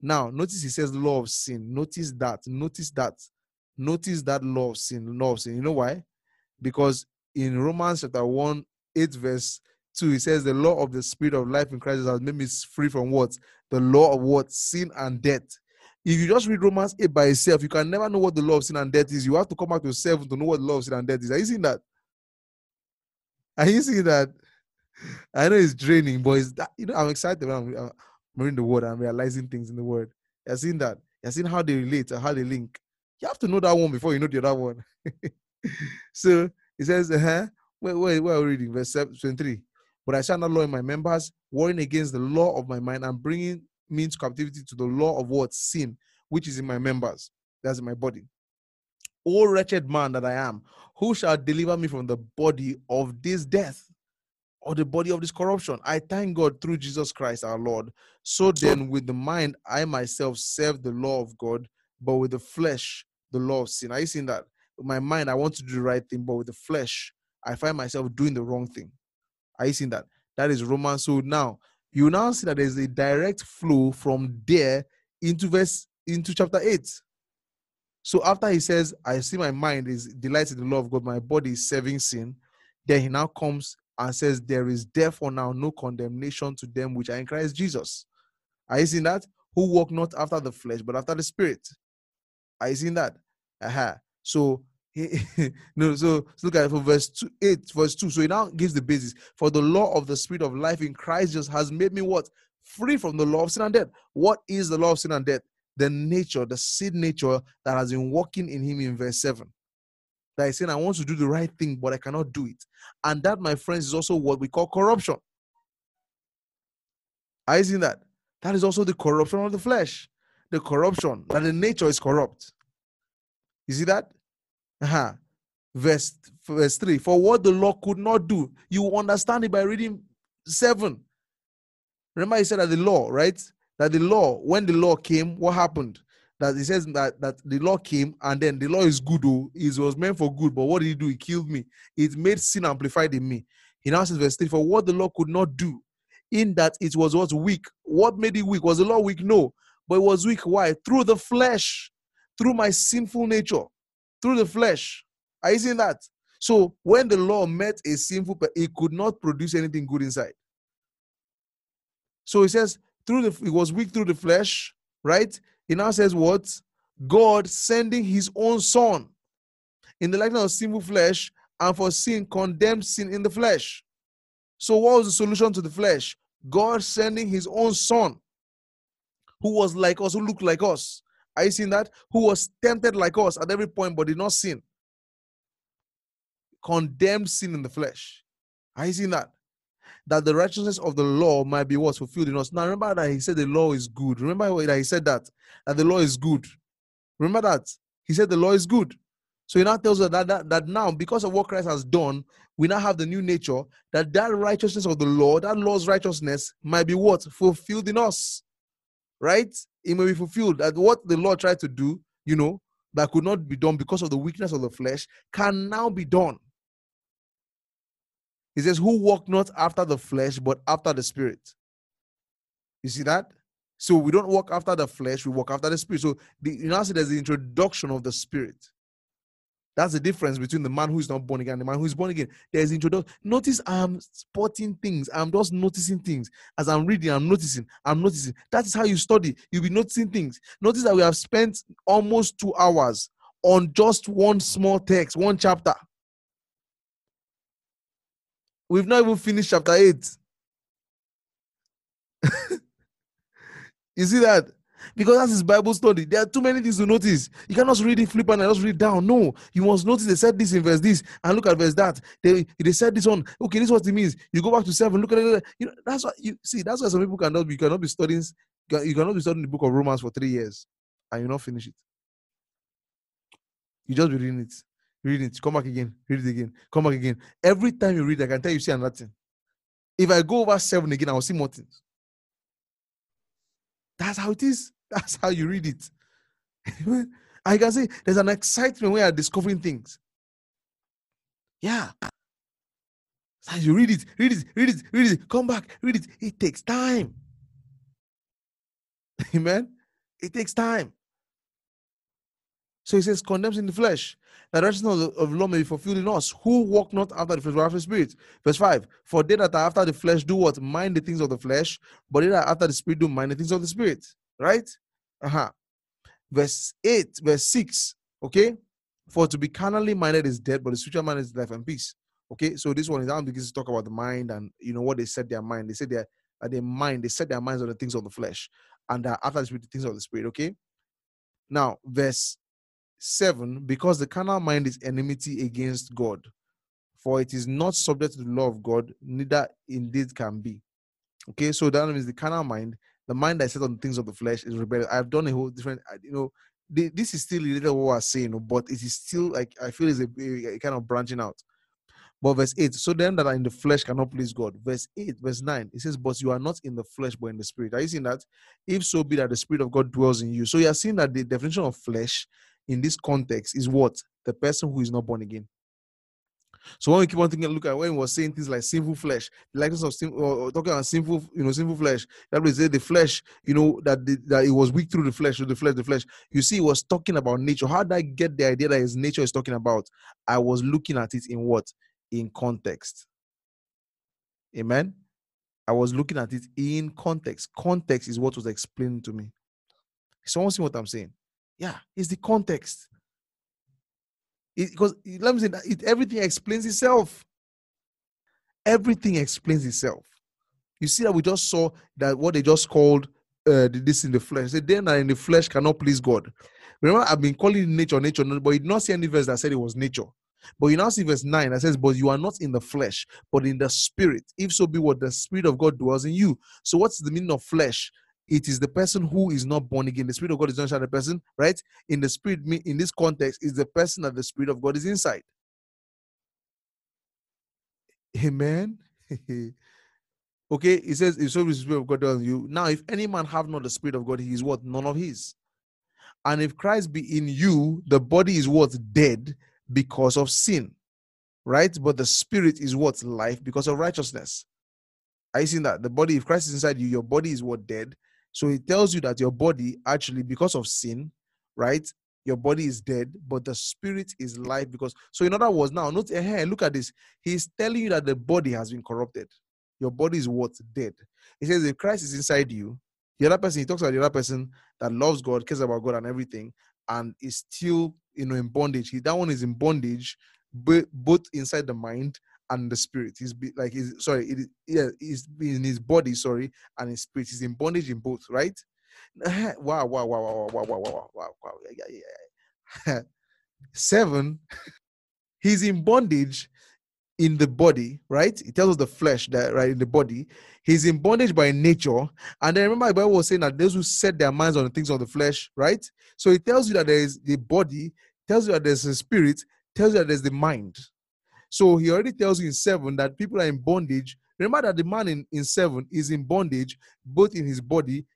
Now, notice he says law of sin. Notice that. Notice that. Notice that law of sin. Law of sin. You know why? Because in Romans chapter 1, 8, verse 2, he says, The law of the spirit of life in Christ has made me free from what? The law of what? Sin and death. If you just read Romans 8 by itself, you can never know what the law of sin and death is. You have to come back to 7 to know what the law of sin and death is. Are you seeing that? Are you seeing that? I know it's draining, but it's that, you know, I'm excited when I'm, I'm reading the word and realizing things in the word. You're seeing that. You're seeing how they relate and how they link. You have to know that one before you know the other one. so it says, uh-huh. Where, where, where are we reading? Verse 23. But I shall not law in my members, warring against the law of my mind and bringing me into captivity to the law of what? Sin, which is in my members. That's in my body. O wretched man that I am, who shall deliver me from the body of this death or the body of this corruption? I thank God through Jesus Christ our Lord. So then, with the mind, I myself serve the law of God, but with the flesh, the law of sin. Are you seeing that? With my mind, I want to do the right thing, but with the flesh, I find myself doing the wrong thing. Are you seeing that? That is Romans. So now you now see that there's a direct flow from there into verse into chapter 8. So after he says, I see my mind is delighted in the law of God, my body is serving sin, then he now comes and says, There is therefore now no condemnation to them which are in Christ Jesus. Are you seeing that? Who walk not after the flesh, but after the spirit. Are you seeing that? Aha. So no, so, look at it for verse two, 8, verse 2. So he now gives the basis. For the law of the spirit of life in Christ Jesus has made me what? Free from the law of sin and death. What is the law of sin and death? The nature, the sin nature that has been working in him in verse 7. That is saying, I want to do the right thing, but I cannot do it. And that, my friends, is also what we call corruption. Are you seeing that? That is also the corruption of the flesh. The corruption, that the nature is corrupt. You see that? Uh-huh. Verse, verse 3 For what the law could not do, you understand it by reading 7. Remember, he said that the law, right? That the law, when the law came, what happened? That he says that, that the law came and then the law is good, oh, it was meant for good, but what did he do? He killed me. It made sin amplified in me. He now says, verse 3 For what the law could not do, in that it was what weak. What made it weak? Was the law weak? No. But it was weak. Why? Through the flesh, through my sinful nature through the flesh. Are you seeing that? So when the law met a sinful, it could not produce anything good inside. So he says, through the it was weak through the flesh, right? He now says what? God sending his own son in the likeness of sinful flesh, and for sin condemned sin in the flesh. So what was the solution to the flesh? God sending his own son, who was like us, who looked like us, are you seeing that? Who was tempted like us at every point but did not sin. Condemned sin in the flesh. Are you seeing that? That the righteousness of the law might be what's fulfilled in us. Now remember that he said the law is good. Remember that he said that. That the law is good. Remember that. He said the law is good. So he now tells us that, that, that now, because of what Christ has done, we now have the new nature, that that righteousness of the law, that law's righteousness, might be what? Fulfilled in us. Right? it may be fulfilled that what the Lord tried to do, you know, that could not be done because of the weakness of the flesh, can now be done. He says, Who walk not after the flesh, but after the spirit. You see that? So we don't walk after the flesh, we walk after the spirit. So the, you now see there's the introduction of the spirit. That's the difference between the man who is not born again and the man who is born again. There's introduction. Notice I'm spotting things. I'm just noticing things. As I'm reading, I'm noticing. I'm noticing. That is how you study. You'll be noticing things. Notice that we have spent almost two hours on just one small text, one chapter. We've not even finished chapter 8. you see that? Because that's his Bible study. There are too many things to notice. You cannot read it, flip and just read down. No, you must notice they said this in verse this and look at verse that. They they said this one. Okay, this is what it means. You go back to seven. Look at it. You know that's what you see. That's why some people cannot. You cannot be studying. You cannot be studying the book of Romans for three years and you not finish it. You just be reading it, reading it. Come back again, read it again. Come back again. Every time you read, I can tell you see another thing. If I go over seven again, I will see more things. That's how it is. That's how you read it. I can say there's an excitement when you're discovering things. Yeah. So you read it, read it, read it, read it, come back, read it. It takes time. Amen. It takes time. So he says, condemns in the flesh, that the righteousness of, law may be fulfilled in us, who walk not after the flesh, but after the spirit. Verse 5 For they that are after the flesh do what? Mind the things of the flesh, but they that are after the spirit do mind the things of the spirit. Right? Uh-huh. Verse 8, verse 6. Okay. For to be carnally minded is dead, but the spiritual mind is life and peace. Okay, so this one is now begins to talk about the mind and you know what they set their mind. They said their uh, their mind, they set their minds on the things of the flesh. and after the spirit, the things of the spirit. Okay. Now, verse 7 because the carnal mind is enmity against God, for it is not subject to the law of God, neither indeed can be. Okay, so that means the carnal mind, the mind that set on things of the flesh, is rebellious. I've done a whole different, you know, this is still related to what I was saying, but it is still like I feel is a, a, kind of branching out. But verse 8, so them that are in the flesh cannot please God. Verse 8, verse 9, it says, But you are not in the flesh, but in the spirit. Are you seeing that? If so be that the spirit of God dwells in you. So you are seeing that the definition of flesh in this context is what? The person who is not born again. So when we keep on thinking, look at when we were saying things like sinful flesh, the likeness of sin, or, or talking about sinful, you know, sinful flesh. That was the flesh, you know, that the, that it was weak through the flesh, through the flesh, the flesh. You see, it was talking about nature. How did I get the idea that his nature is talking about? I was looking at it in what? In context. Amen. I was looking at it in context. Context is what was explained to me. Someone see what I'm saying? Yeah, it's the context because let me say that it, everything explains itself. Everything explains itself. You see that we just saw that what they just called uh, this in the flesh. They then are in the flesh cannot please God. Remember, I've been calling nature, nature, but you did not see any verse that said it was nature. But you now see verse 9 that says, But you are not in the flesh, but in the spirit. If so be what the spirit of God dwells in you. So, what's the meaning of flesh? It is the person who is not born again. The Spirit of God is not inside the person, right? In the Spirit, in this context, is the person that the Spirit of God is inside. Amen. okay, it says, if so the Spirit of God dwells you. Now, if any man have not the Spirit of God, he is what? None of his. And if Christ be in you, the body is what? Dead because of sin. Right? But the spirit is what? Life because of righteousness. Are you seeing that? The body, if Christ is inside you, your body is what? Dead so it tells you that your body, actually, because of sin, right? Your body is dead, but the spirit is life. Because so, in other words, now note, hey, look at this. He's telling you that the body has been corrupted. Your body is what dead. He says, if Christ is inside you, the other person, he talks about the other person that loves God, cares about God and everything, and is still, you know, in bondage. He, that one is in bondage, both inside the mind and the spirit. He's be, like he's sorry, it yeah, he's in his body, sorry, and his spirit. He's in bondage in both, right? wow, wow, wow, wow, wow, wow, wow, wow, wow, yeah, yeah, yeah. Seven, he's in bondage in the body, right? It tells us the flesh that right in the body. He's in bondage by nature. And then remember, the Bible was saying that those who set their minds on the things of the flesh, right? So it tells you that there is the body, tells you that there's a spirit, tells you that there's the mind. So he already tells you in seven that people are in bondage. Remember that the man in, in seven is in bondage, both in his body,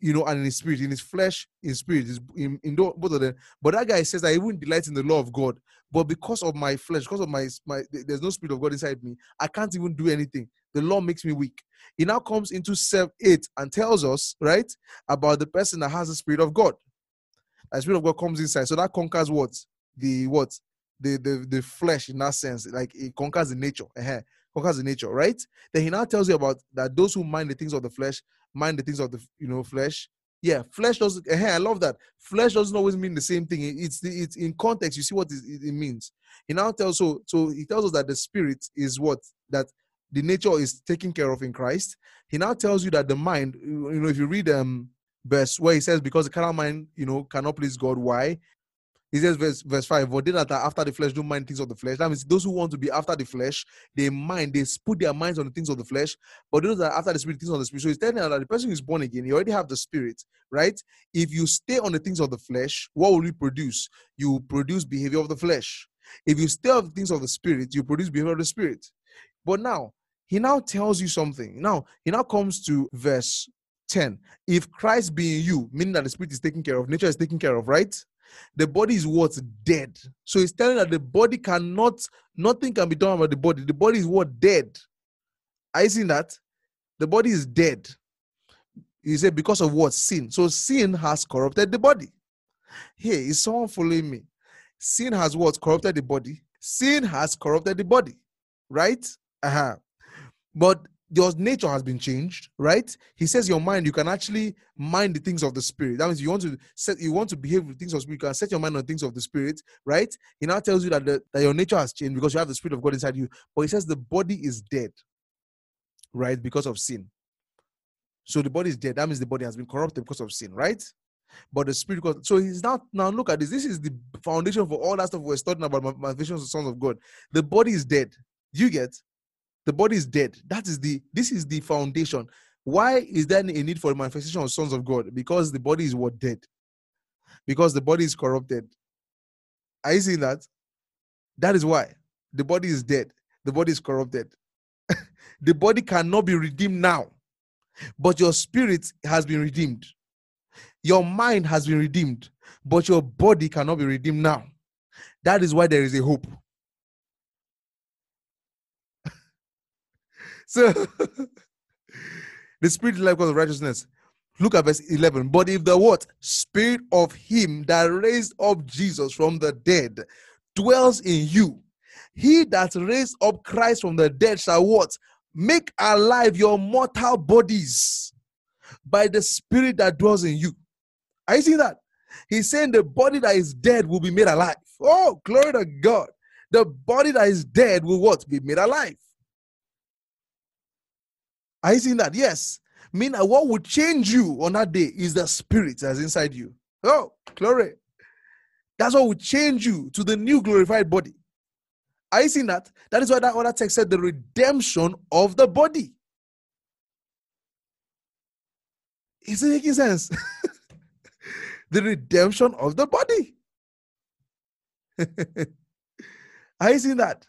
you know, and in his spirit, in his flesh, in spirit, in, in both of them. But that guy says, I wouldn't delight in the law of God. But because of my flesh, because of my, my there's no spirit of God inside me, I can't even do anything. The law makes me weak. He now comes into seven, eight and tells us, right, about the person that has the spirit of God. The spirit of God comes inside. So that conquers what? The what? The the the flesh in that sense, like it conquers the nature, uh-huh, conquers the nature, right? Then he now tells you about that those who mind the things of the flesh mind the things of the you know flesh. Yeah, flesh doesn't. Uh-huh, I love that. Flesh doesn't always mean the same thing. It's it's in context. You see what it, it means. He now tells so so he tells us that the spirit is what that the nature is taken care of in Christ. He now tells you that the mind, you know, if you read um verse where he says, because the carnal mind, you know, cannot please God. Why? He says, verse, verse 5, For they that are after the flesh do mind things of the flesh. That means those who want to be after the flesh, they mind, they put their minds on the things of the flesh. But those that are after the spirit, things of the spirit. So he's telling you that the person is born again, you already have the spirit, right? If you stay on the things of the flesh, what will you produce? You produce behavior of the flesh. If you stay on the things of the spirit, you produce behavior of the spirit. But now, he now tells you something. Now, he now comes to verse 10. If Christ be in you, meaning that the spirit is taken care of, nature is taken care of, right? The body is what's dead. So he's telling that the body cannot, nothing can be done about the body. The body is what dead. Are you seeing that? The body is dead. He said, because of what? Sin. So sin has corrupted the body. Here is someone following me. Sin has what? Corrupted the body. Sin has corrupted the body. Right? Uh-huh. But your nature has been changed, right? He says your mind, you can actually mind the things of the spirit. That means you want to set, you want to behave with things of spirit, you can set your mind on things of the spirit, right? He now tells you that, the, that your nature has changed because you have the spirit of God inside you. But he says the body is dead, right? Because of sin. So the body is dead. That means the body has been corrupted because of sin, right? But the spirit, goes, so he's not now look at this. This is the foundation for all that stuff we're studying about My manifestations of sons of God. The body is dead. You get the body is dead. That is the this is the foundation. Why is there a need for manifestation of sons of God? Because the body is what dead. Because the body is corrupted. Are you seeing that? That is why the body is dead. The body is corrupted. the body cannot be redeemed now, but your spirit has been redeemed. Your mind has been redeemed, but your body cannot be redeemed now. That is why there is a hope. So, the spirit life of righteousness. Look at verse 11. But if the what? Spirit of him that raised up Jesus from the dead dwells in you, he that raised up Christ from the dead shall what? Make alive your mortal bodies by the spirit that dwells in you. Are you seeing that? He's saying the body that is dead will be made alive. Oh, glory to God. The body that is dead will what? Be made alive. Are you seeing that? Yes. Mean what will change you on that day is the spirit that's inside you. Oh, glory. That's what will change you to the new glorified body. Are you seeing that? That is why that other text said the redemption of the body. Is it making sense? the redemption of the body. Are you seeing that?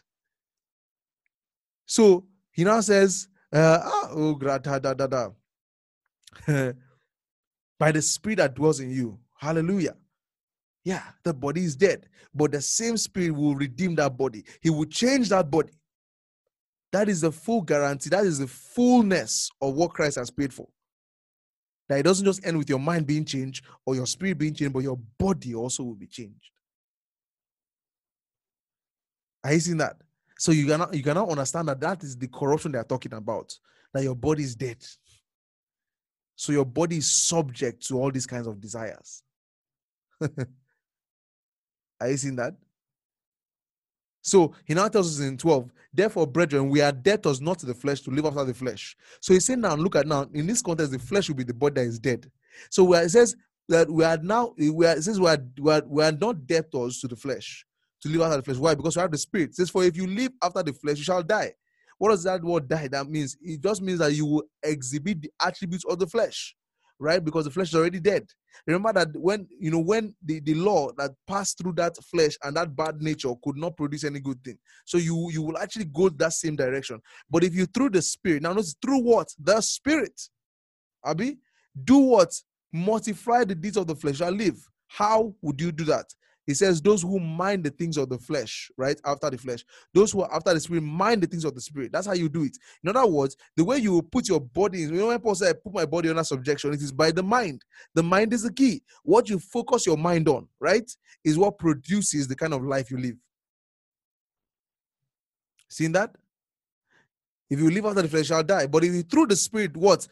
So he now says, uh, ah, oh, da, da, da, da. by the spirit that dwells in you. Hallelujah. Yeah, the body is dead, but the same spirit will redeem that body. He will change that body. That is the full guarantee. That is the fullness of what Christ has paid for. That it doesn't just end with your mind being changed or your spirit being changed, but your body also will be changed. Are you seeing that? So you cannot you cannot understand that that is the corruption they are talking about. That your body is dead. So your body is subject to all these kinds of desires. Are you seeing that? So he now tells us in 12, therefore, brethren, we are debtors not to the flesh to live after the flesh. So he's saying now, look at now, in this context, the flesh will be the body that is dead. So where it says that we are now, we are, it says we are, we are, we are not debtors to the flesh to live after the flesh. Why? Because you have the spirit. It says, for if you live after the flesh, you shall die. What does that word die? That means it just means that you will exhibit the attributes of the flesh right? Because the flesh is already dead. Remember that when you know when the, the law that passed through that flesh and that bad nature could not produce any good thing. So you you will actually go that same direction. But if you through the spirit, now notice through what? The spirit. Abi, do what? Mortify the deeds of the flesh shall live. How would you do that? He says, Those who mind the things of the flesh, right? After the flesh. Those who are after the spirit mind the things of the spirit. That's how you do it. In other words, the way you put your body, you know, when Paul said, I put my body under subjection, it is by the mind. The mind is the key. What you focus your mind on, right, is what produces the kind of life you live. Seen that? If you live after the flesh, you shall die. But if you through the spirit, what?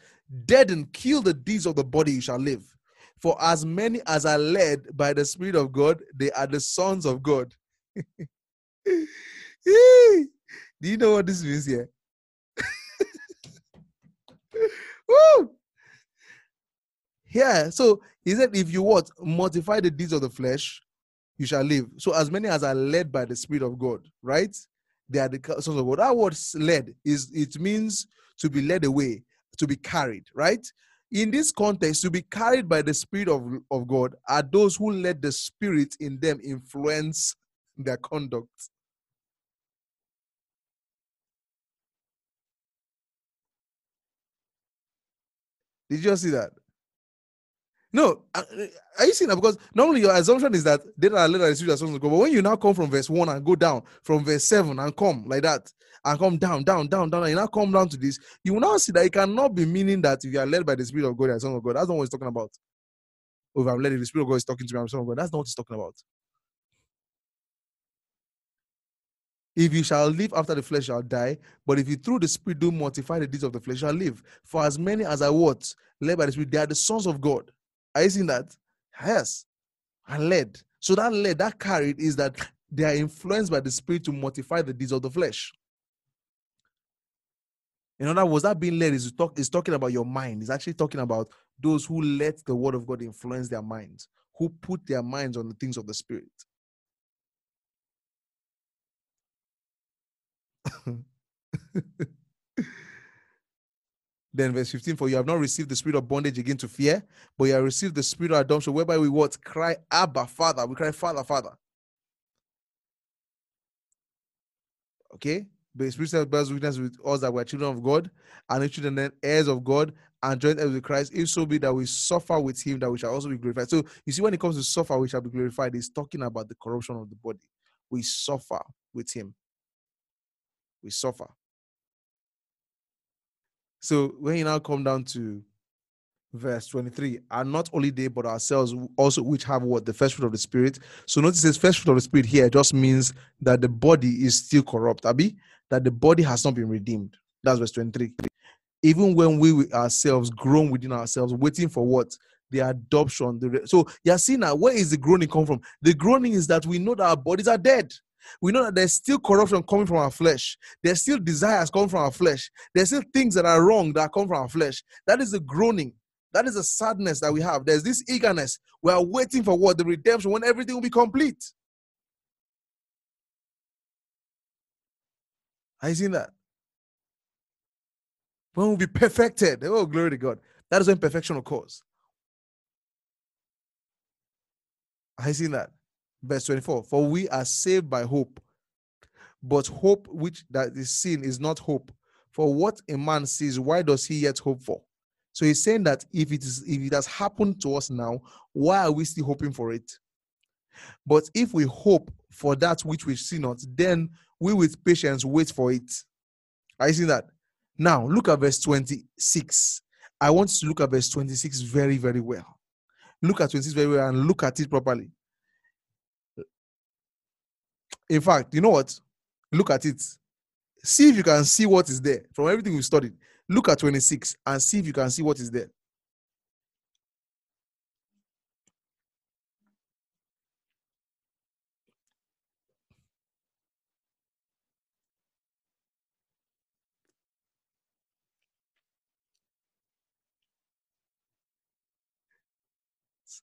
Dead and kill the deeds of the body, you shall live. For as many as are led by the Spirit of God, they are the sons of God. Do you know what this means here? Woo! Yeah, so he said, if you what mortify the deeds of the flesh, you shall live. So as many as are led by the Spirit of God, right? They are the sons of God. That word led is it means to be led away, to be carried, right? In this context, to be carried by the Spirit of, of God are those who let the Spirit in them influence their conduct. Did you see that? No, are you seeing that? Because normally your assumption is that they are led by the God. But when you now come from verse 1 and go down from verse 7 and come like that, and come down, down, down, down, and you now come down to this, you will now see that it cannot be meaning that if you are led by the Spirit of God, you are son of God. That's not what he's talking about. Or if I'm led, the Spirit of God is talking to me, I'm son of God. That's not what he's talking about. If you shall live after the flesh shall die, but if you through the Spirit do mortify the deeds of the flesh shall live. For as many as are what? Led by the Spirit, they are the sons of God. Are you seeing that? Yes. And led. So that led, that carried is that they are influenced by the Spirit to mortify the deeds of the flesh. In other words, that being led is talk is talking about your mind. It's actually talking about those who let the word of God influence their minds, who put their minds on the things of the spirit. then verse 15 for you have not received the spirit of bondage again to fear but you have received the spirit of adoption whereby we what? Cry abba father. We cry father father. Okay? But spirit bears witness with us that we are children of god and the children then heirs of god and joint heirs with christ if so be that we suffer with him that we shall also be glorified. So you see when it comes to suffer we shall be glorified. He's talking about the corruption of the body. We suffer with him. We suffer so when you now come down to verse 23, and not only they, but ourselves also, which have what the first fruit of the spirit. So notice this first fruit of the spirit here just means that the body is still corrupt, Abby, that the body has not been redeemed. That's verse 23. Even when we ourselves groan within ourselves, waiting for what? The adoption. The so you're seeing now, where is the groaning come from? The groaning is that we know that our bodies are dead we know that there's still corruption coming from our flesh. There's still desires coming from our flesh. There's still things that are wrong that come from our flesh. That is the groaning. That is the sadness that we have. There's this eagerness. We are waiting for what? The redemption when everything will be complete. Have you seen that? When we'll be perfected. Oh, glory to God. That is when perfection occurs. Have you seen that? Verse 24 for we are saved by hope but hope which that is seen is not hope. For what a man sees why does he yet hope for? So he's saying that if it is if it has happened to us now why are we still hoping for it? But if we hope for that which we see not then we with patience wait for it. I see that? Now look at verse 26 i want to look at verse 26 very very well. Look at 26 very well and look at it properly in fact, you know what? Look at it. See if you can see what is there from everything we studied. Look at 26 and see if you can see what is there.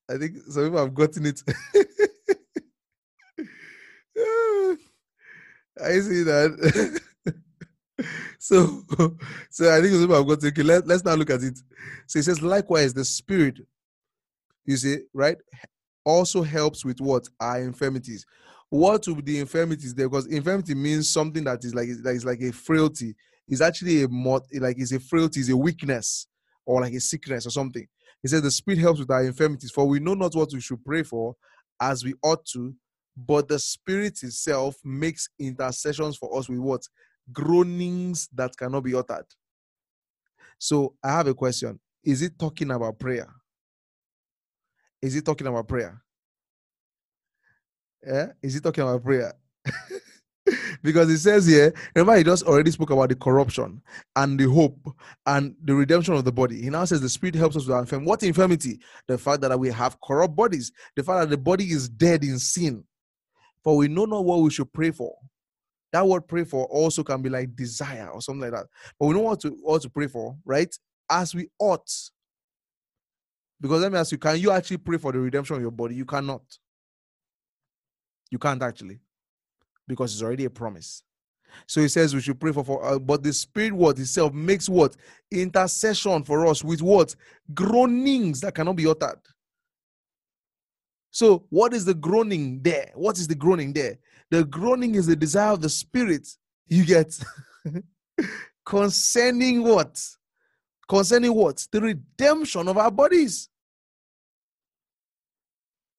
I think some people have gotten it. I see that. so, so I think I'm going to okay. Let, let's now look at it. So it says, likewise, the spirit, you see, right, also helps with what our infirmities. What would be the infirmities there? Because infirmity means something that is like that is like a frailty. It's actually a mod, like it's a frailty, it's a weakness, or like a sickness or something. He says the spirit helps with our infirmities, for we know not what we should pray for as we ought to, but the spirit itself makes intercessions for us with what? Groanings that cannot be uttered. So i have a question. Is it talking about prayer? Is it talking about prayer? Yeah is it talking about prayer? Because it says here, remember, he just already spoke about the corruption and the hope and the redemption of the body. He now says the spirit helps us with our infirmity. What infirmity? The fact that we have corrupt bodies, the fact that the body is dead in sin, for we know not what we should pray for. That word pray for also can be like desire or something like that. But we know what to what to pray for, right? As we ought. Because let me ask you, can you actually pray for the redemption of your body? You cannot. You can't actually. Because it's already a promise. So he says we should pray for, for uh, but the spirit word itself makes what intercession for us with what groanings that cannot be uttered. So, what is the groaning there? What is the groaning there? The groaning is the desire of the spirit. You get concerning what? Concerning what? The redemption of our bodies.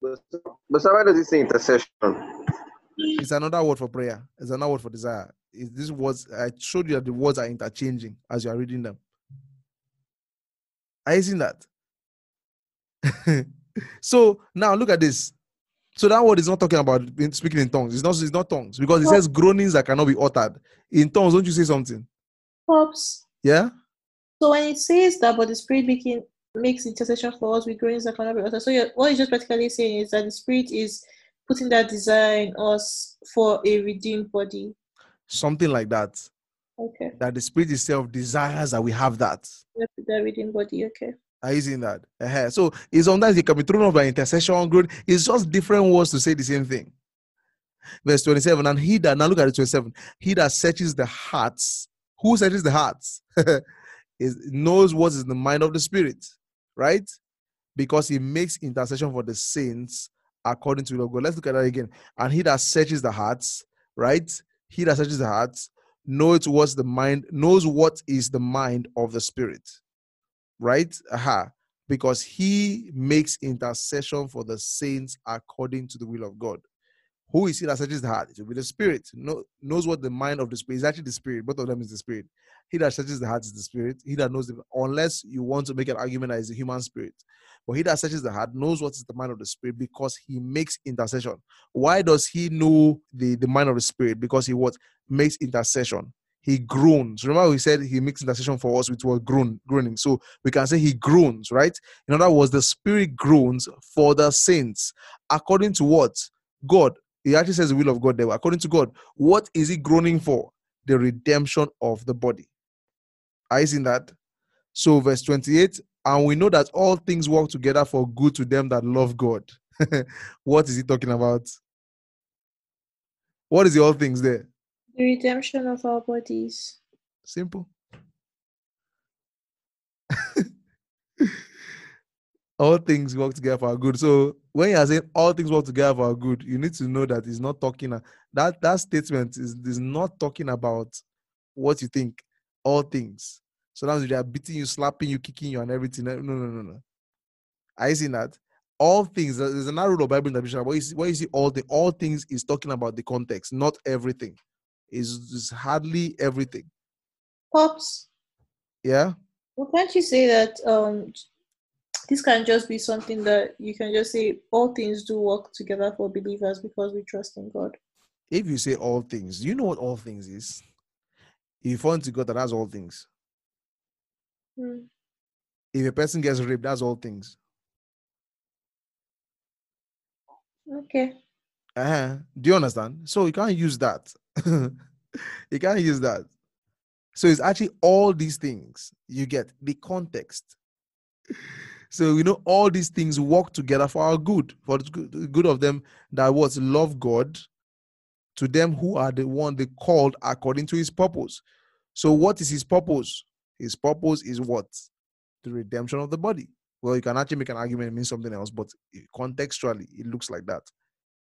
But, but why does it say intercession? It's another word for prayer. It's another word for desire. Is this words I showed you that the words are interchanging as you are reading them. Are you seeing that? so now look at this. So that word is not talking about speaking in tongues. It's not. It's not tongues because it says groanings that cannot be uttered. In tongues, don't you say something? Pops. Yeah. So when it says that, but the Spirit making makes intercession for us with groanings that cannot be uttered. So what you're just practically saying is that the Spirit is putting that desire in us for a redeemed body. Something like that. Okay. That the spirit itself desires that we have that. The reading body. Okay. Are you seeing that? Uh-huh. So it's sometimes it can be thrown off by intercession, growth. It's just different words to say the same thing. Verse 27. And he that now look at it 27. He that searches the hearts. Who searches the hearts? is knows what is in the mind of the spirit, right? Because he makes intercession for the saints according to the God. Let's look at that again. And he that searches the hearts, right? He that searches the hearts knows what's the mind, knows what is the mind of the spirit. Right? Aha. Because he makes intercession for the saints according to the will of God. Who is he that searches the heart? It will be the spirit. Know, knows what the mind of the spirit is actually the spirit. Both of them is the spirit. He that searches the heart is the spirit. He that knows the unless you want to make an argument that is the human spirit. But he that searches the heart knows what is the mind of the spirit because he makes intercession. Why does he know the, the mind of the spirit? Because he what makes intercession. He groans. Remember, we said he makes intercession for us, which was groan, groaning. So we can say he groans, right? In other words, the spirit groans for the saints. According to what? God. He actually says the will of God there. According to God, what is he groaning for? The redemption of the body. Are you seeing that? So, verse 28 and we know that all things work together for good to them that love God. what is he talking about? What is the all things there? The redemption of our bodies. Simple. all things work together for our good. So when you are saying all things work together for our good, you need to know that it's not talking that that statement is, is not talking about what you think. All things. So now they are beating you, slapping you, kicking you, and everything. No, no, no, no. You seeing that? All things. There's another rule of Bible interpretation. What you see, what you see all the all things is talking about the context, not everything. Is is hardly everything. Pops. Yeah. Well, can't you say that um this can just be something that you can just say all things do work together for believers because we trust in God. If you say all things, you know what all things is. If you fall into God that has all things. Hmm. If a person gets raped, that's all things. Okay. Uh-huh. Do you understand? So you can't use that. you can't use that. So it's actually all these things you get the context. So you know all these things work together for our good, for the good of them that was love God, to them who are the one they called according to His purpose. So what is His purpose? His purpose is what? The redemption of the body. Well, you can actually make an argument it means something else, but contextually, it looks like that.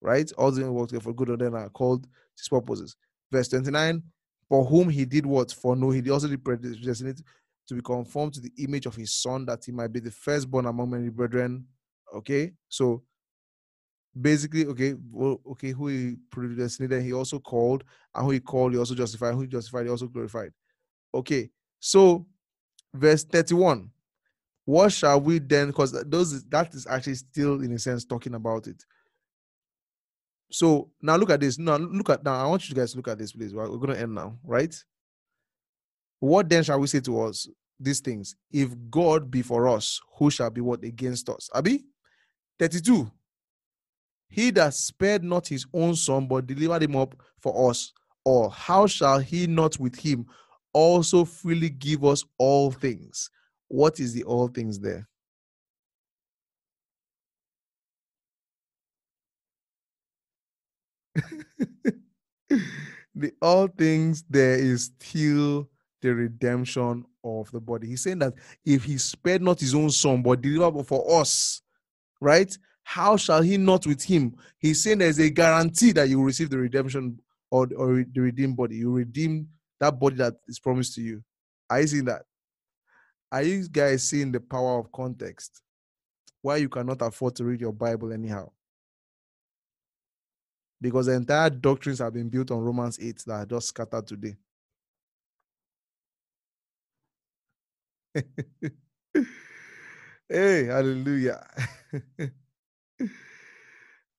Right? All the works for good of then are called his purposes. Verse 29 For whom he did what? For no, he also did predestinate to be conformed to the image of his son, that he might be the firstborn among many brethren. Okay, so basically, okay, well, okay, who he predestinated, he also called, and who he called, he also justified, who he justified, he also glorified. Okay, so, verse 31. What shall we then? Because those that is actually still in a sense talking about it. So now look at this. Now look at now. I want you guys to look at this, please. We're going to end now, right? What then shall we say to us these things? If God be for us, who shall be what against us? Abi 32. He that spared not his own son, but delivered him up for us, or how shall he not with him also freely give us all things. What is the all things there? the all things there is still the redemption of the body. He's saying that if he spared not his own son, but delivered for us, right? How shall he not with him? He's saying there's a guarantee that you will receive the redemption or, or the redeemed body. You redeem that body that is promised to you. Are you seeing that? Are you guys seeing the power of context? Why you cannot afford to read your Bible anyhow? Because the entire doctrines have been built on Romans 8 that are just scattered today. hey, hallelujah.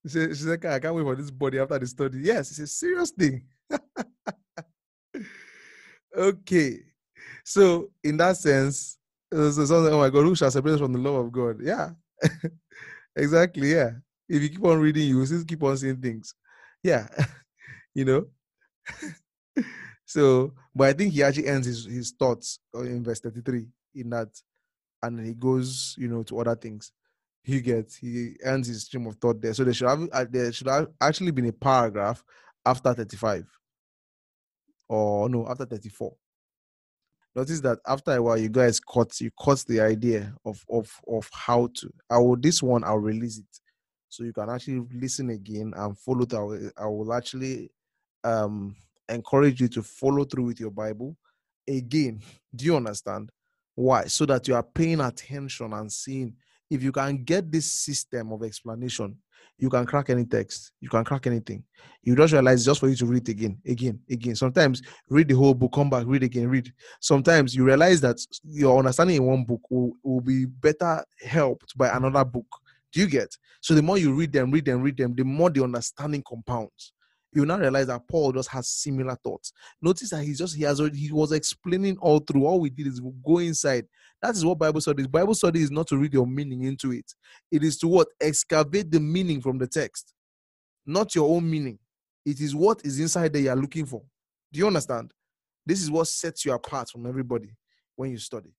she said, I can't wait for this body after the study. Yes, it's a serious thing. okay. So in that sense, so something, oh my God, who shall separate us from the love of God? Yeah. exactly. Yeah. If you keep on reading, you will still keep on seeing things. Yeah. you know? so, but I think he actually ends his, his thoughts uh, in verse 33 in that, and he goes, you know, to other things. He gets, he ends his stream of thought there. So there should have, uh, there should have actually been a paragraph after 35, or no, after 34. Notice that after a while, you guys caught, you caught the idea of of of how to. I will this one, I'll release it, so you can actually listen again and follow. Through. I will actually um encourage you to follow through with your Bible. Again, do you understand? Why? So that you are paying attention and seeing if you can get this system of explanation, you can crack any text, you can crack anything. You just realize just for you to read again, again, again. Sometimes read the whole book, come back, read again, read. Sometimes you realize that your understanding in one book will, will be better helped by another book. Do you get? So the more you read them, read them, read them, the more the understanding compounds you now realize that Paul just has similar thoughts. Notice that he just he has already, he was explaining all through. All we did is go inside. That is what Bible study is. Bible study is not to read your meaning into it. It is to what excavate the meaning from the text, not your own meaning. It is what is inside that you are looking for. Do you understand? This is what sets you apart from everybody when you study.